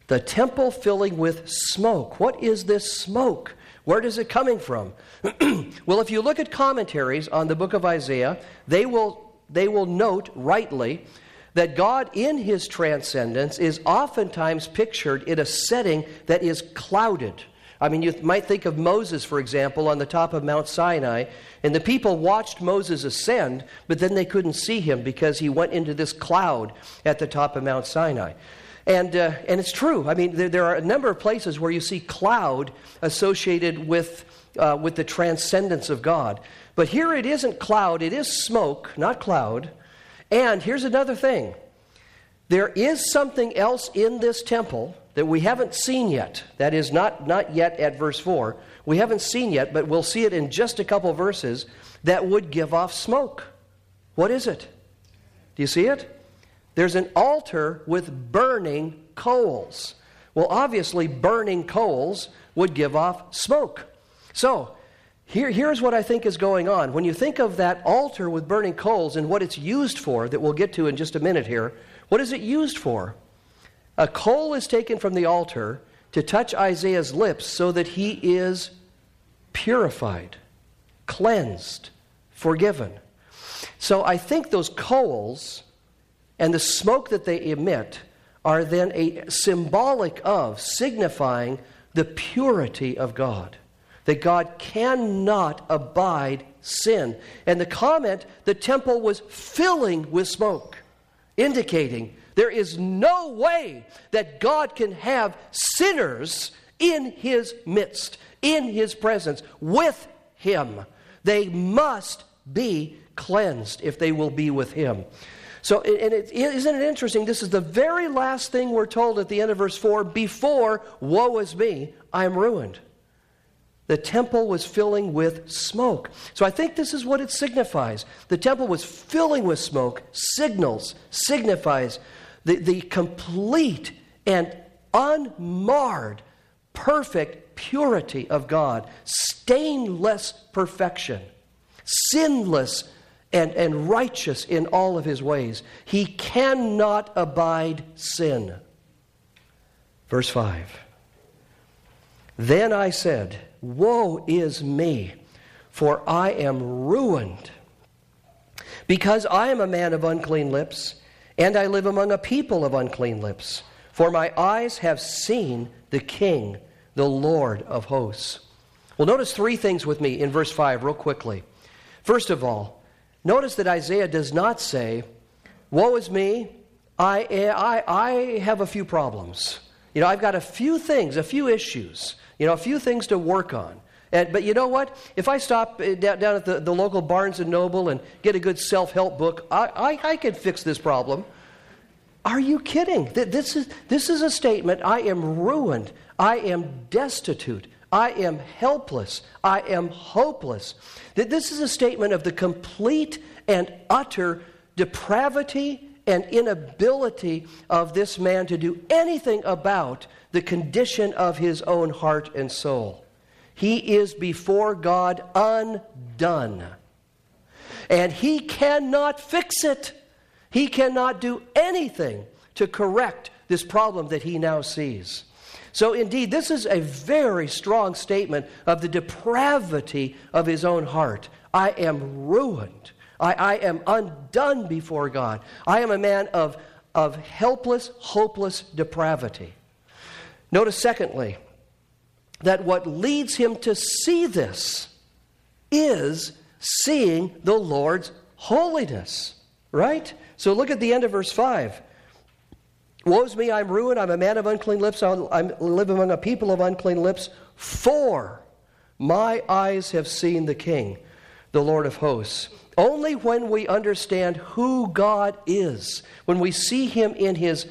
the temple filling with smoke. What is this smoke? Where is it coming from? well, if you look at commentaries on the book of Isaiah, they will, they will note rightly that God, in his transcendence, is oftentimes pictured in a setting that is clouded. I mean, you might think of Moses, for example, on the top of Mount Sinai, and the people watched Moses ascend, but then they couldn't see him because he went into this cloud at the top of Mount Sinai. And, uh, and it's true. I mean, there, there, are a number of places where you see cloud associated with, uh, with the transcendence of God. But here it isn't cloud, it is smoke, not cloud. And here's another thing there is something else in this temple that we haven't seen yet. That is, not, not yet at verse 4. We haven't seen yet, but we'll see it in just a couple verses that would give off smoke. What is it? Do you see it? There's an altar with burning coals. Well, obviously, burning coals would give off smoke. So, here, here's what I think is going on. When you think of that altar with burning coals and what it's used for, that we'll get to in just a minute here, what is it used for? A coal is taken from the altar to touch Isaiah's lips so that he is purified, cleansed, forgiven. So I think those coals and the smoke that they emit are then a symbolic of, signifying the purity of God. That God cannot abide sin. And the comment, the temple was filling with smoke, indicating there is no way that God can have sinners in his midst, in his presence, with him. They must be cleansed if they will be with him. So, and it, isn't it interesting? This is the very last thing we're told at the end of verse 4 before, woe is me, I am ruined. The temple was filling with smoke. So I think this is what it signifies. The temple was filling with smoke, signals, signifies the, the complete and unmarred, perfect purity of God, stainless perfection, sinless and, and righteous in all of his ways. He cannot abide sin. Verse 5 Then I said, Woe is me, for I am ruined, because I am a man of unclean lips, and I live among a people of unclean lips. For my eyes have seen the King, the Lord of hosts. Well, notice three things with me in verse 5, real quickly. First of all, Notice that Isaiah does not say, Woe is me, I, I, I have a few problems. You know, I've got a few things, a few issues, you know, a few things to work on. And, but you know what? If I stop uh, down, at the, the local Barnes and Noble and get a good self help book, I, I, I can fix this problem. Are you kidding? This is, this is a statement I am ruined. I am destitute. I am helpless. I am hopeless. That this is a statement of the complete and utter depravity and inability of this man to do anything about the condition of his own heart and soul. He is before God undone. And he cannot fix it. He cannot do anything to correct this problem that he now sees. So, indeed, this is a very strong statement of the depravity of his own heart. I am ruined. I, I am undone before God. I am a man of, of helpless, hopeless depravity. Notice, secondly, that what leads him to see this is seeing the Lord's holiness, right? So look at the end of verse 5. Woe's me, I'm ruined. I'm a man of unclean lips. I live among a people of unclean lips. For my eyes have seen the King, the Lord of hosts. Only when we understand who God is, when we see Him in His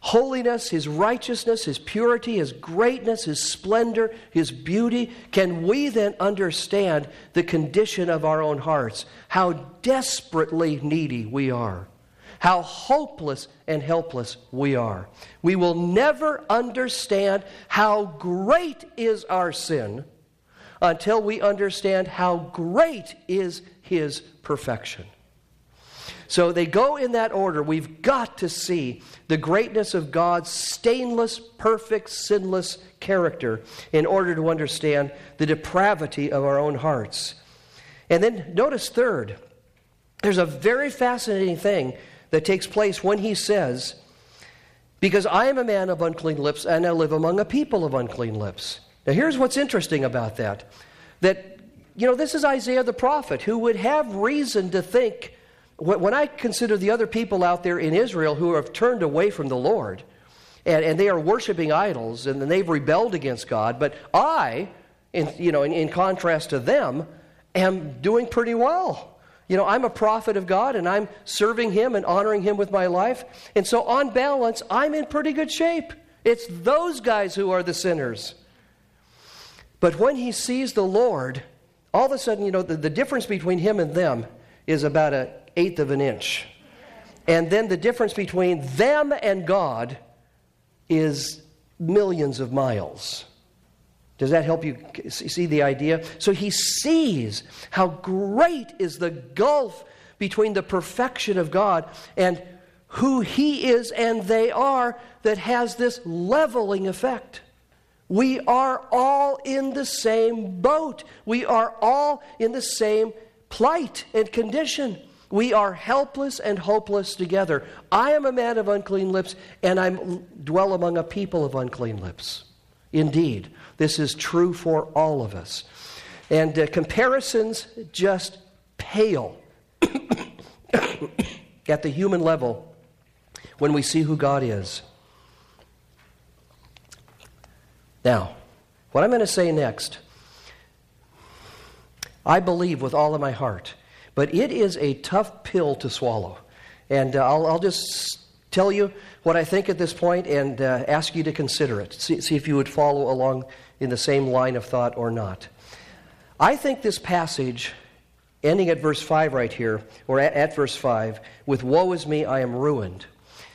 holiness, His righteousness, His purity, His greatness, His splendor, His beauty, can we then understand the condition of our own hearts, how desperately needy we are how hopeless and helpless we are. We will never understand how great is our sin until we understand how great is His perfection. So they go in that order. We've got to see the greatness of God's stainless, perfect, sinless character in order to understand the depravity of our own hearts. And then notice, third, there's a very fascinating thing that takes place when he says, Because I am a man of unclean lips and I live among a people of unclean lips. Now, here's what's interesting about that. That, you know, this is Isaiah the prophet who would have reason to think, when I consider the other people out there in Israel who have turned away from the Lord, and, and they are worshiping idols and they've rebelled against God, but I, in, you know, in, in contrast to them, am doing pretty well. You know, I'm a prophet of God and I'm serving Him and honoring Him with my life. And so, on balance, I'm in pretty good shape. It's those guys who are the sinners. But when he sees the Lord, all of a sudden, you know, the, the difference between him and them is about an eighth of an inch. And then the difference between them and God is millions of miles. Does that help you see the idea? So he sees how great is the gulf between the perfection of God and who he is and they are that has this leveling effect. We are all in the same boat. We are all in the same plight and condition. We are helpless and hopeless together. I am a man of unclean lips, and I dwell among a people of unclean lips. Indeed, this is true for all of us. And uh, comparisons just pale at the human level when we see who God is. Now, what I'm going to say next, I believe with all of my heart, but it is a tough pill to swallow. And uh, I'll, I'll, just tell you what I think at this point and uh, ask you to consider it. See, see if you would follow along in the same line of thought or not. I think this passage, ending at verse 5 right here, or at, at verse 5, with Woe is me, I am ruined,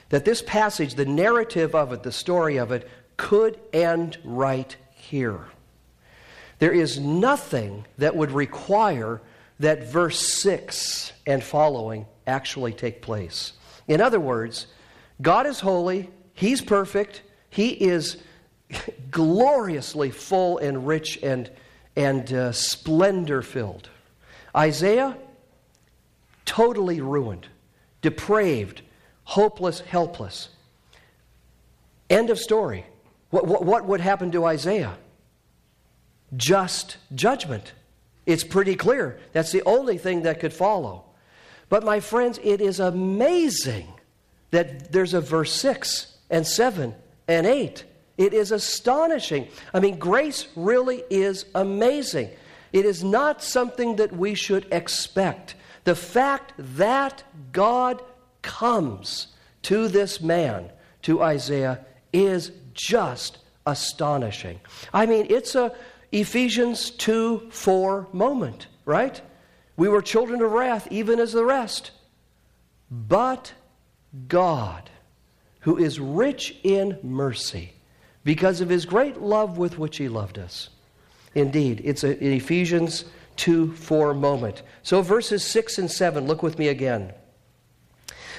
that this passage, the narrative of it, the story of it, could end right here. There is nothing that would require that verse 6 and following actually take place. In other words, God is holy, He's perfect, He is gloriously full and rich and, and uh, splendor filled. Isaiah, totally ruined, depraved, hopeless, helpless. End of story. What, what, what would happen to Isaiah? Just judgment. It's pretty clear. That's the only thing that could follow. But, my friends, it is amazing that there's a verse 6 and 7 and 8. It is astonishing. I mean, grace really is amazing. It is not something that we should expect. The fact that God comes to this man, to Isaiah, is just astonishing. I mean, it's a Ephesians 2 4 moment, right? We were children of wrath, even as the rest. But God, who is rich in mercy, because of his great love with which he loved us. Indeed, it's an Ephesians 2 4 moment. So, verses 6 and 7, look with me again.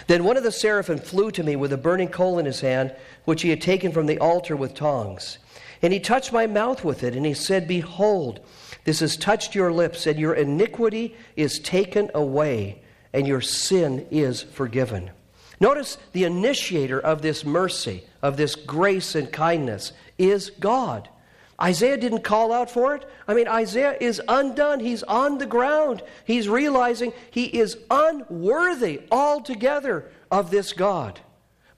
Then one of the seraphim flew to me with a burning coal in his hand, which he had taken from the altar with tongs. And he touched my mouth with it, and he said, Behold, this has touched your lips, and your iniquity is taken away, and your sin is forgiven. Notice the initiator of this mercy, of this grace and kindness, is God. Isaiah didn't call out for it. I mean, Isaiah is undone. He's on the ground. He's realizing he is unworthy altogether of this God.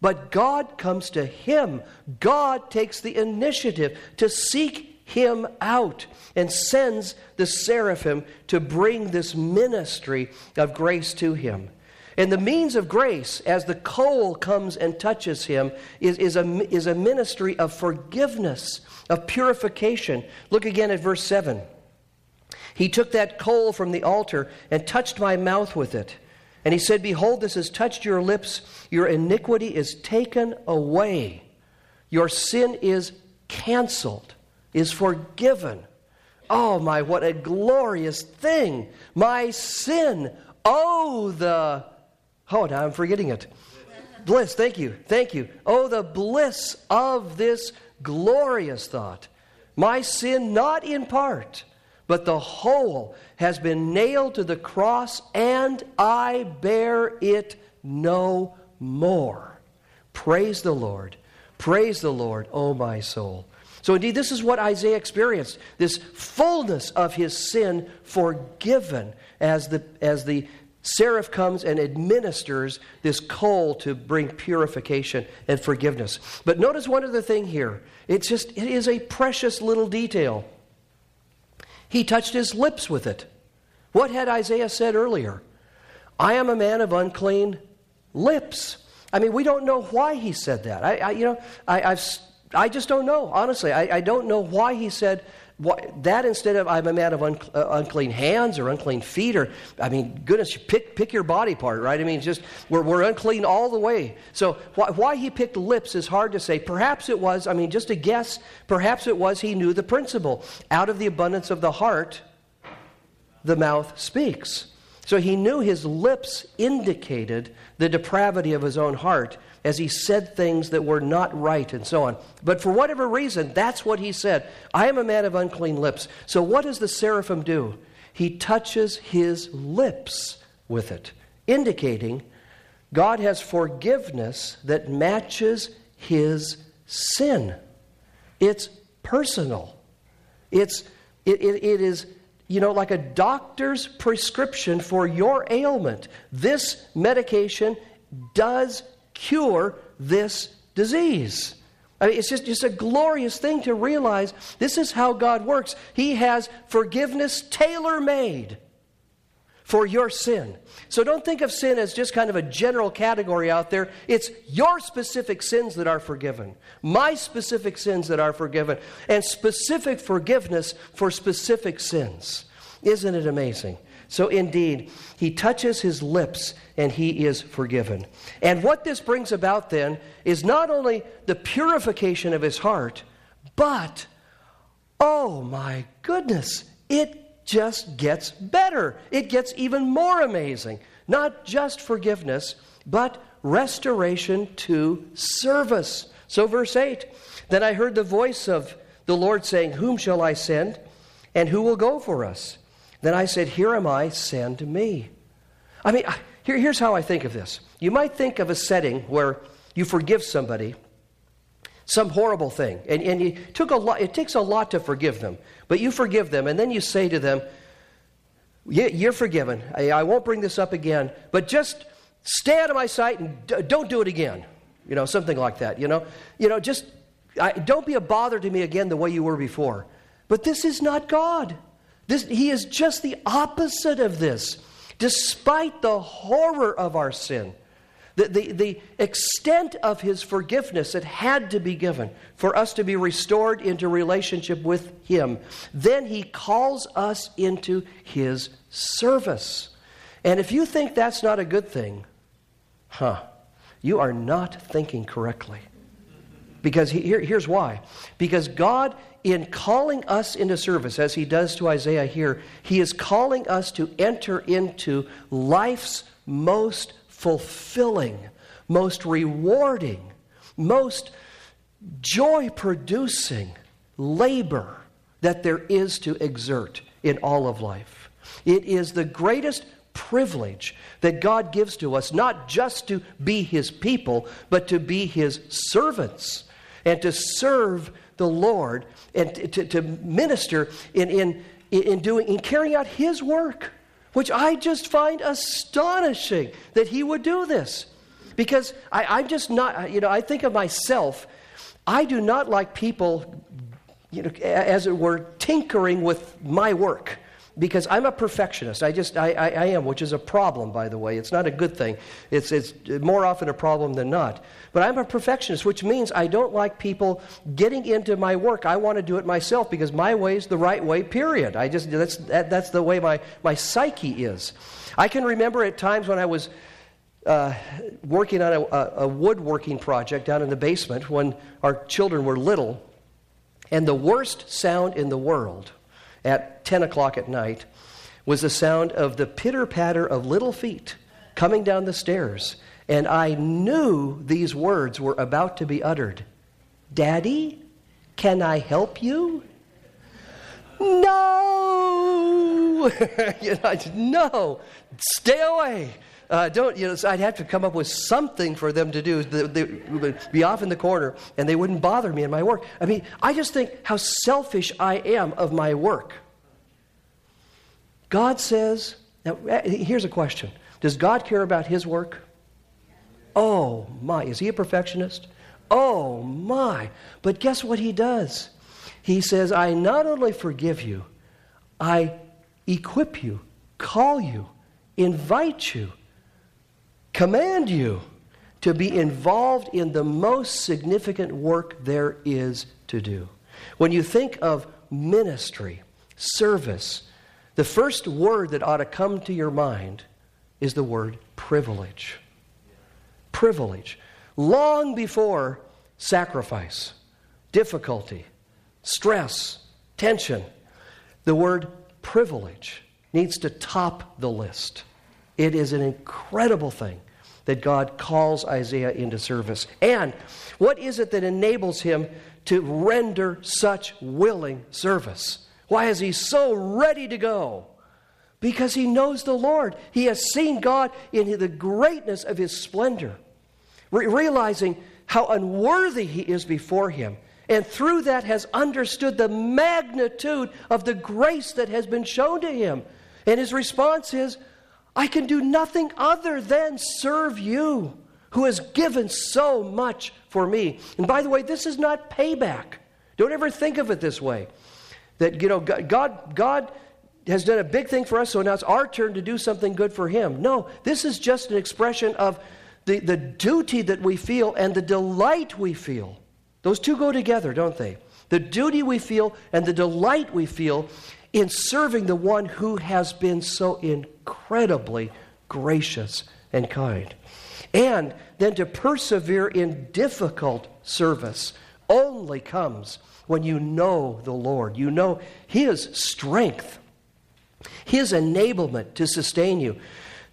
But God comes to him. God takes the initiative to seek him out and sends the seraphim to bring this ministry of grace to him. And the means of grace, as the coal comes and touches him, is, is, a, is a ministry of forgiveness, of purification. Look again at verse 7. He took that coal from the altar and touched my mouth with it. And he said, Behold, this has touched your lips. Your iniquity is taken away. Your sin is canceled, is forgiven. Oh, my, what a glorious thing! My sin, oh, the Oh, now I'm forgetting it. Bliss, thank you, thank you. Oh, the bliss of this glorious thought. My sin, not in part, but the whole, has been nailed to the cross, and I bear it no more. Praise the Lord. Praise the Lord, O oh my soul. So, indeed, this is what Isaiah experienced this fullness of his sin forgiven as the, as the Seraph comes and administers this coal to bring purification and forgiveness. But notice one other thing here. It's just, it is a precious little detail. He touched his lips with it. What had Isaiah said earlier? I am a man of unclean lips. I mean, we don't know why he said that. I, I you know, I, have I just don't know, honestly. I, I don't know why he said what, that instead of I'm a man of un, uh, unclean hands or unclean feet, or, I mean, goodness, you pick, pick your body part, right? I mean, just we're, we're unclean all the way. So why, why he picked lips is hard to say. Perhaps it was, I mean, just a guess, perhaps it was he knew the principle. Out of the abundance of the heart, the mouth speaks. So he knew his lips indicated the depravity of his own heart as he said things that were not right and so on. But for whatever reason, that's what he said. I am a man of unclean lips. So what does the seraphim do? He touches his lips with it, indicating God has forgiveness that matches his sin. It's personal. It's, it, it, it is you know, like a doctor's prescription for your ailment. This medication does cure this disease. I mean, it's just, just a glorious thing to realize this is how God works. He has forgiveness tailor made for your sin. So don't think of sin as just kind of a general category out there. It's your specific sins that are forgiven, my specific sins that are forgiven, and specific forgiveness for specific sins. Isn't it amazing? So, indeed, he touches his lips and he is forgiven. And what this brings about then is not only the purification of his heart, but, oh my goodness, it just gets better. It gets even more amazing. Not just forgiveness, but restoration to service. So, verse 8 Then I heard the voice of the Lord saying, Whom shall I send? And who will go for us? Then I said, Here am I, send me. I mean, here, here's how I think of this. You might think of a setting where you forgive somebody some horrible thing, and, and you took a lot, it takes a lot to forgive them, but you forgive them, and then you say to them, You're forgiven. I, I won't bring this up again, but just stay out of my sight and d- don't do it again. You know, something like that. You know, you know, just I, don't be a bother to me again the way you were before. But this is not God. This, he is just the opposite of this, despite the horror of our sin. The, the, the extent of his forgiveness that had to be given for us to be restored into relationship with him. Then he calls us into his service. And if you think that's not a good thing, huh, you are not thinking correctly. Because he, here, here's why. Because God in calling us into service, as he does to Isaiah here, he is calling us to enter into life's most fulfilling, most rewarding, most joy producing labor that there is to exert in all of life. It is the greatest privilege that God gives to us, not just to be His people, but to be His servants and to serve the Lord and to, to minister in, in, in, doing, in carrying out His work, which I just find astonishing that He would do this. Because I, I'm just not, you know, I think of myself, I do not like people, you know, as it were, tinkering with my work because I'm a perfectionist. I just, I, I, I, am, which is a problem, by the way. It's not a good thing. It's, it's more often a problem than not. But I'm a perfectionist, which means I don't like people getting into my work. I want to do it myself because my way is the right way, period. I just, that's, that, that's the way my, my psyche is. I can remember at times when I was uh, working on a, a woodworking project down in the basement when our children were little, and the worst sound in the world at 10 o'clock at night was the sound of the pitter patter of little feet coming down the stairs. And I knew these words were about to be uttered Daddy, can I help you? No! no, stay away. Uh, don't, you know, so I'd have to come up with something for them to do. They, would be off in the corner and they wouldn't bother me in my work. I mean, I just think how selfish I am of my work. God says, now here's a question Does God care about his work? Oh my, is he a perfectionist? Oh my. But guess what he does? He says, I not only forgive you, I equip you, call you, invite you, command you to be involved in the most significant work there is to do. When you think of ministry, service, the first word that ought to come to your mind is the word privilege. Privilege. Long before sacrifice, difficulty, stress, tension, the word privilege needs to top the list. It is an incredible thing that God calls Isaiah into service. And what is it that enables him to render such willing service? Why is he so ready to go? Because he knows the Lord. He has seen God in the greatness of his splendor, Re- realizing how unworthy he is before him. And through that has understood the magnitude of the grace that has been shown to him. And his response is, I can do nothing other than serve you, who has given so much for me. And by the way, this is not payback. Don't ever think of it this way. That, you know, God, God has done a big thing for us, so now it's our turn to do something good for Him. No, this is just an expression of the, the duty that we feel and the delight we feel. Those two go together, don't they? The duty we feel and the delight we feel in serving the one who has been so incredibly gracious and kind. And then to persevere in difficult service only comes when you know the Lord. You know His strength, His enablement to sustain you.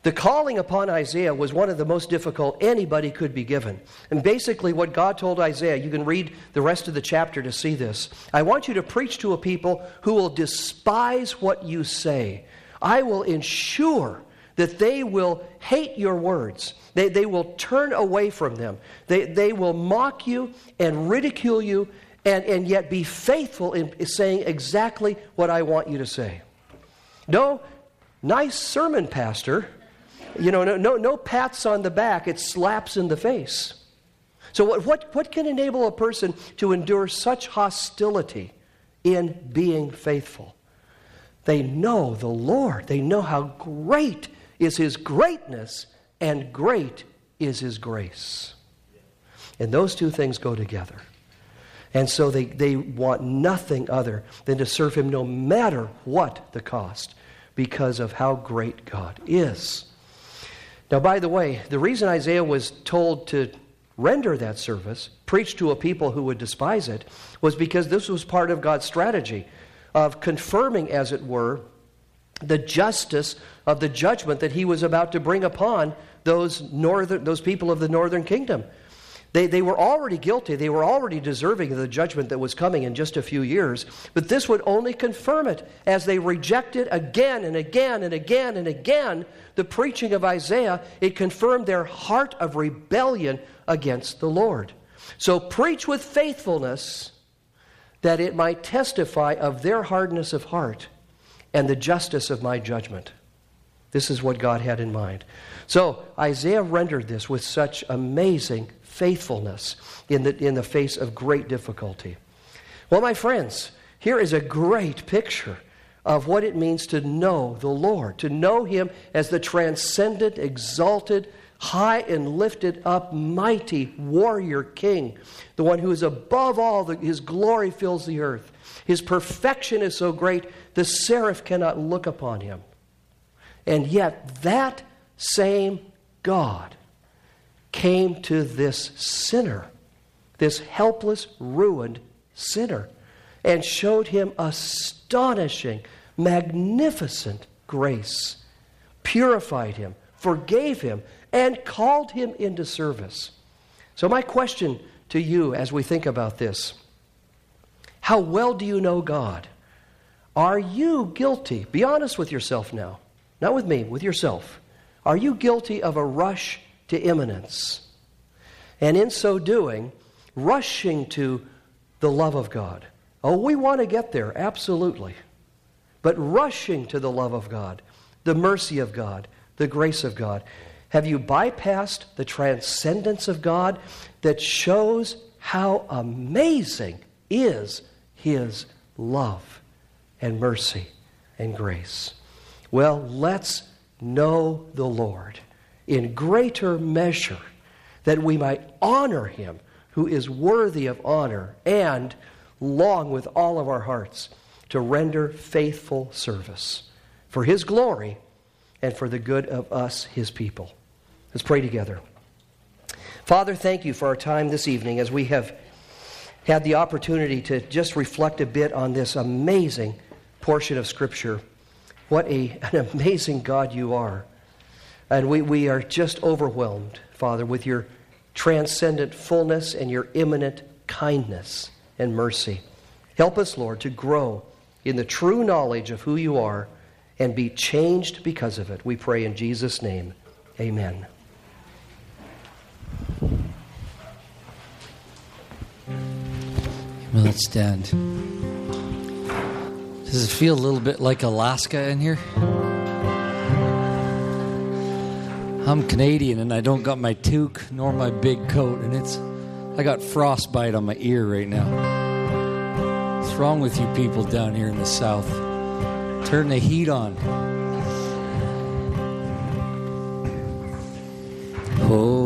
The calling upon Isaiah was one of the most difficult anybody could be given. And basically, what God told Isaiah, you can read the rest of the chapter to see this. I want you to preach to a people who will despise what you say. I will ensure that they will hate your words. They, they will turn away from them. They, they will mock you and ridicule you and, and yet be faithful in saying exactly what I want you to say. No, nice sermon, Pastor. You know, no, no, no pats on the back, it slaps in the face. So, what, what, what can enable a person to endure such hostility in being faithful? They know the Lord. They know how great is His greatness and great is His grace. And those two things go together. And so they, they want nothing other than to serve Him no matter what the cost because of how great God is. Now, by the way, the reason Isaiah was told to render that service, preach to a people who would despise it, was because this was part of God's strategy of confirming, as it were, the justice of the judgment that he was about to bring upon those, northern, those people of the northern kingdom. They, they were already guilty. They were already deserving of the judgment that was coming in just a few years. But this would only confirm it as they rejected again and again and again and again the preaching of Isaiah. It confirmed their heart of rebellion against the Lord. So preach with faithfulness that it might testify of their hardness of heart and the justice of my judgment. This is what God had in mind. So Isaiah rendered this with such amazing faithfulness in the, in the face of great difficulty. Well, my friends, here is a great picture of what it means to know the Lord, to know Him as the transcendent, exalted, high and lifted up, mighty warrior king, the one who is above all, the, His glory fills the earth. His perfection is so great, the seraph cannot look upon Him. And yet, that same God came to this sinner, this helpless, ruined sinner, and showed him astonishing, magnificent grace, purified him, forgave him, and called him into service. So, my question to you as we think about this how well do you know God? Are you guilty? Be honest with yourself now. Not with me, with yourself. Are you guilty of a rush to immanence. And in so doing, rushing to the love of God. Oh, we want to get there, absolutely. But rushing to the love of God, the mercy of God, the grace of God. Have you bypassed the transcendence of God that shows how amazing is His love and mercy and grace? Well, let's know the Lord in greater measure that we might honor him who is worthy of honor and long with all of our hearts to render faithful service for his glory and for the good of us, his people. Let's pray together. Father, thank you for our time this evening as we have had the opportunity to just reflect a bit on this amazing portion of Scripture. What a, an amazing God you are. And we, we are just overwhelmed, Father, with your transcendent fullness and your immanent kindness and mercy. Help us, Lord, to grow in the true knowledge of who you are and be changed because of it. We pray in Jesus' name. Amen. Well, let's stand. Does it feel a little bit like Alaska in here? I'm Canadian and I don't got my toque nor my big coat, and it's I got frostbite on my ear right now. What's wrong with you people down here in the south? Turn the heat on. Holy,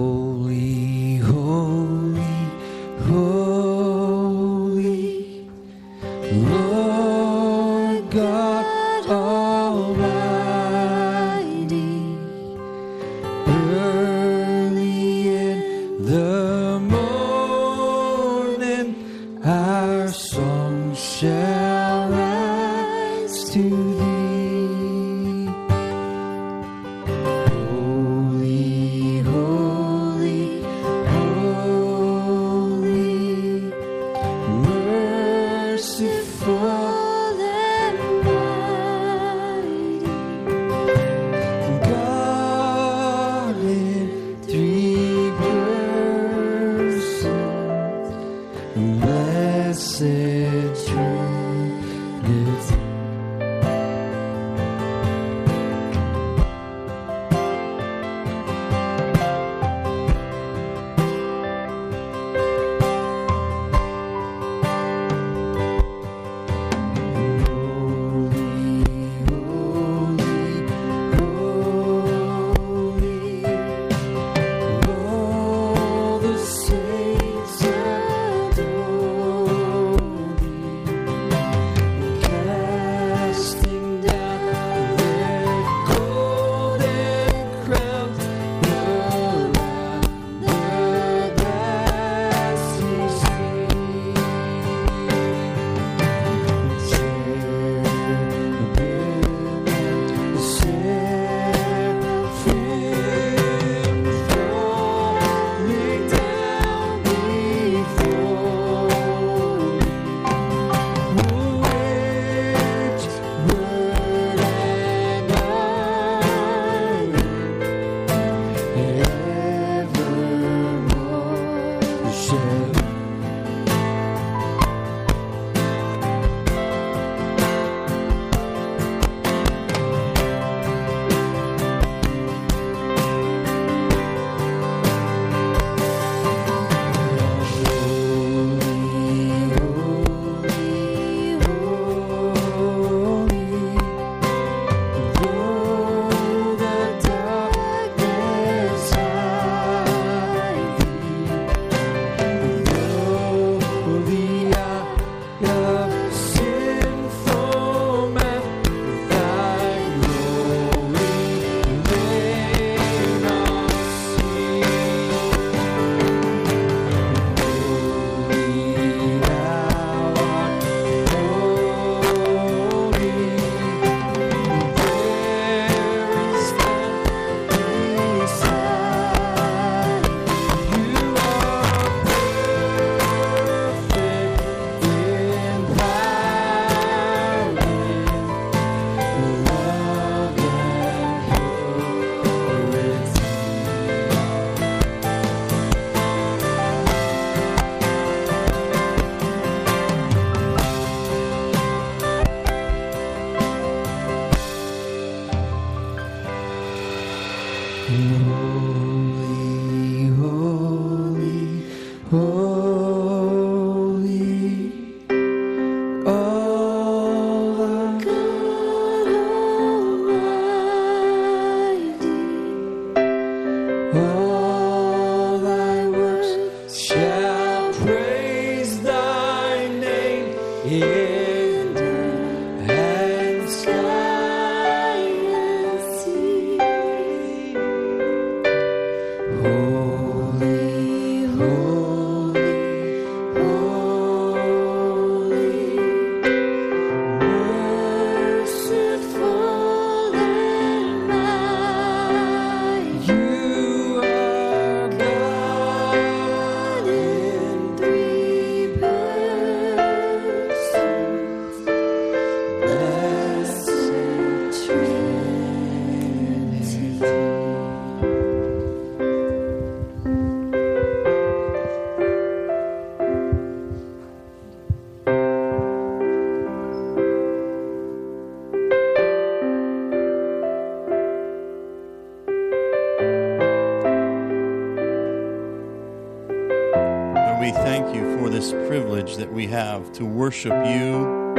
to worship you,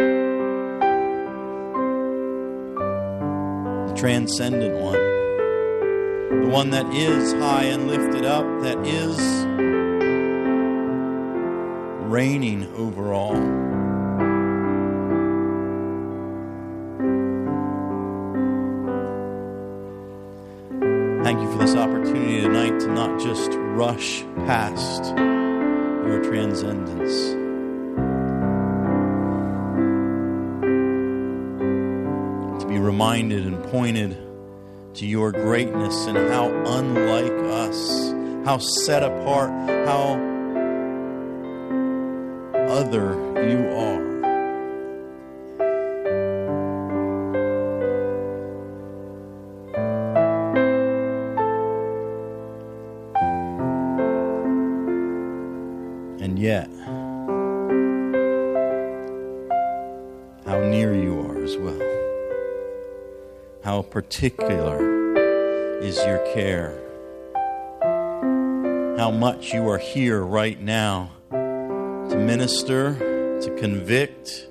the transcendent one, the one that is high and lifted up, that is reigning over all. Thank you for this opportunity tonight to not just rush past your transcendence. Reminded and pointed to your greatness and how unlike us, how set apart, how other you are. Particular is your care. How much you are here right now to minister, to convict,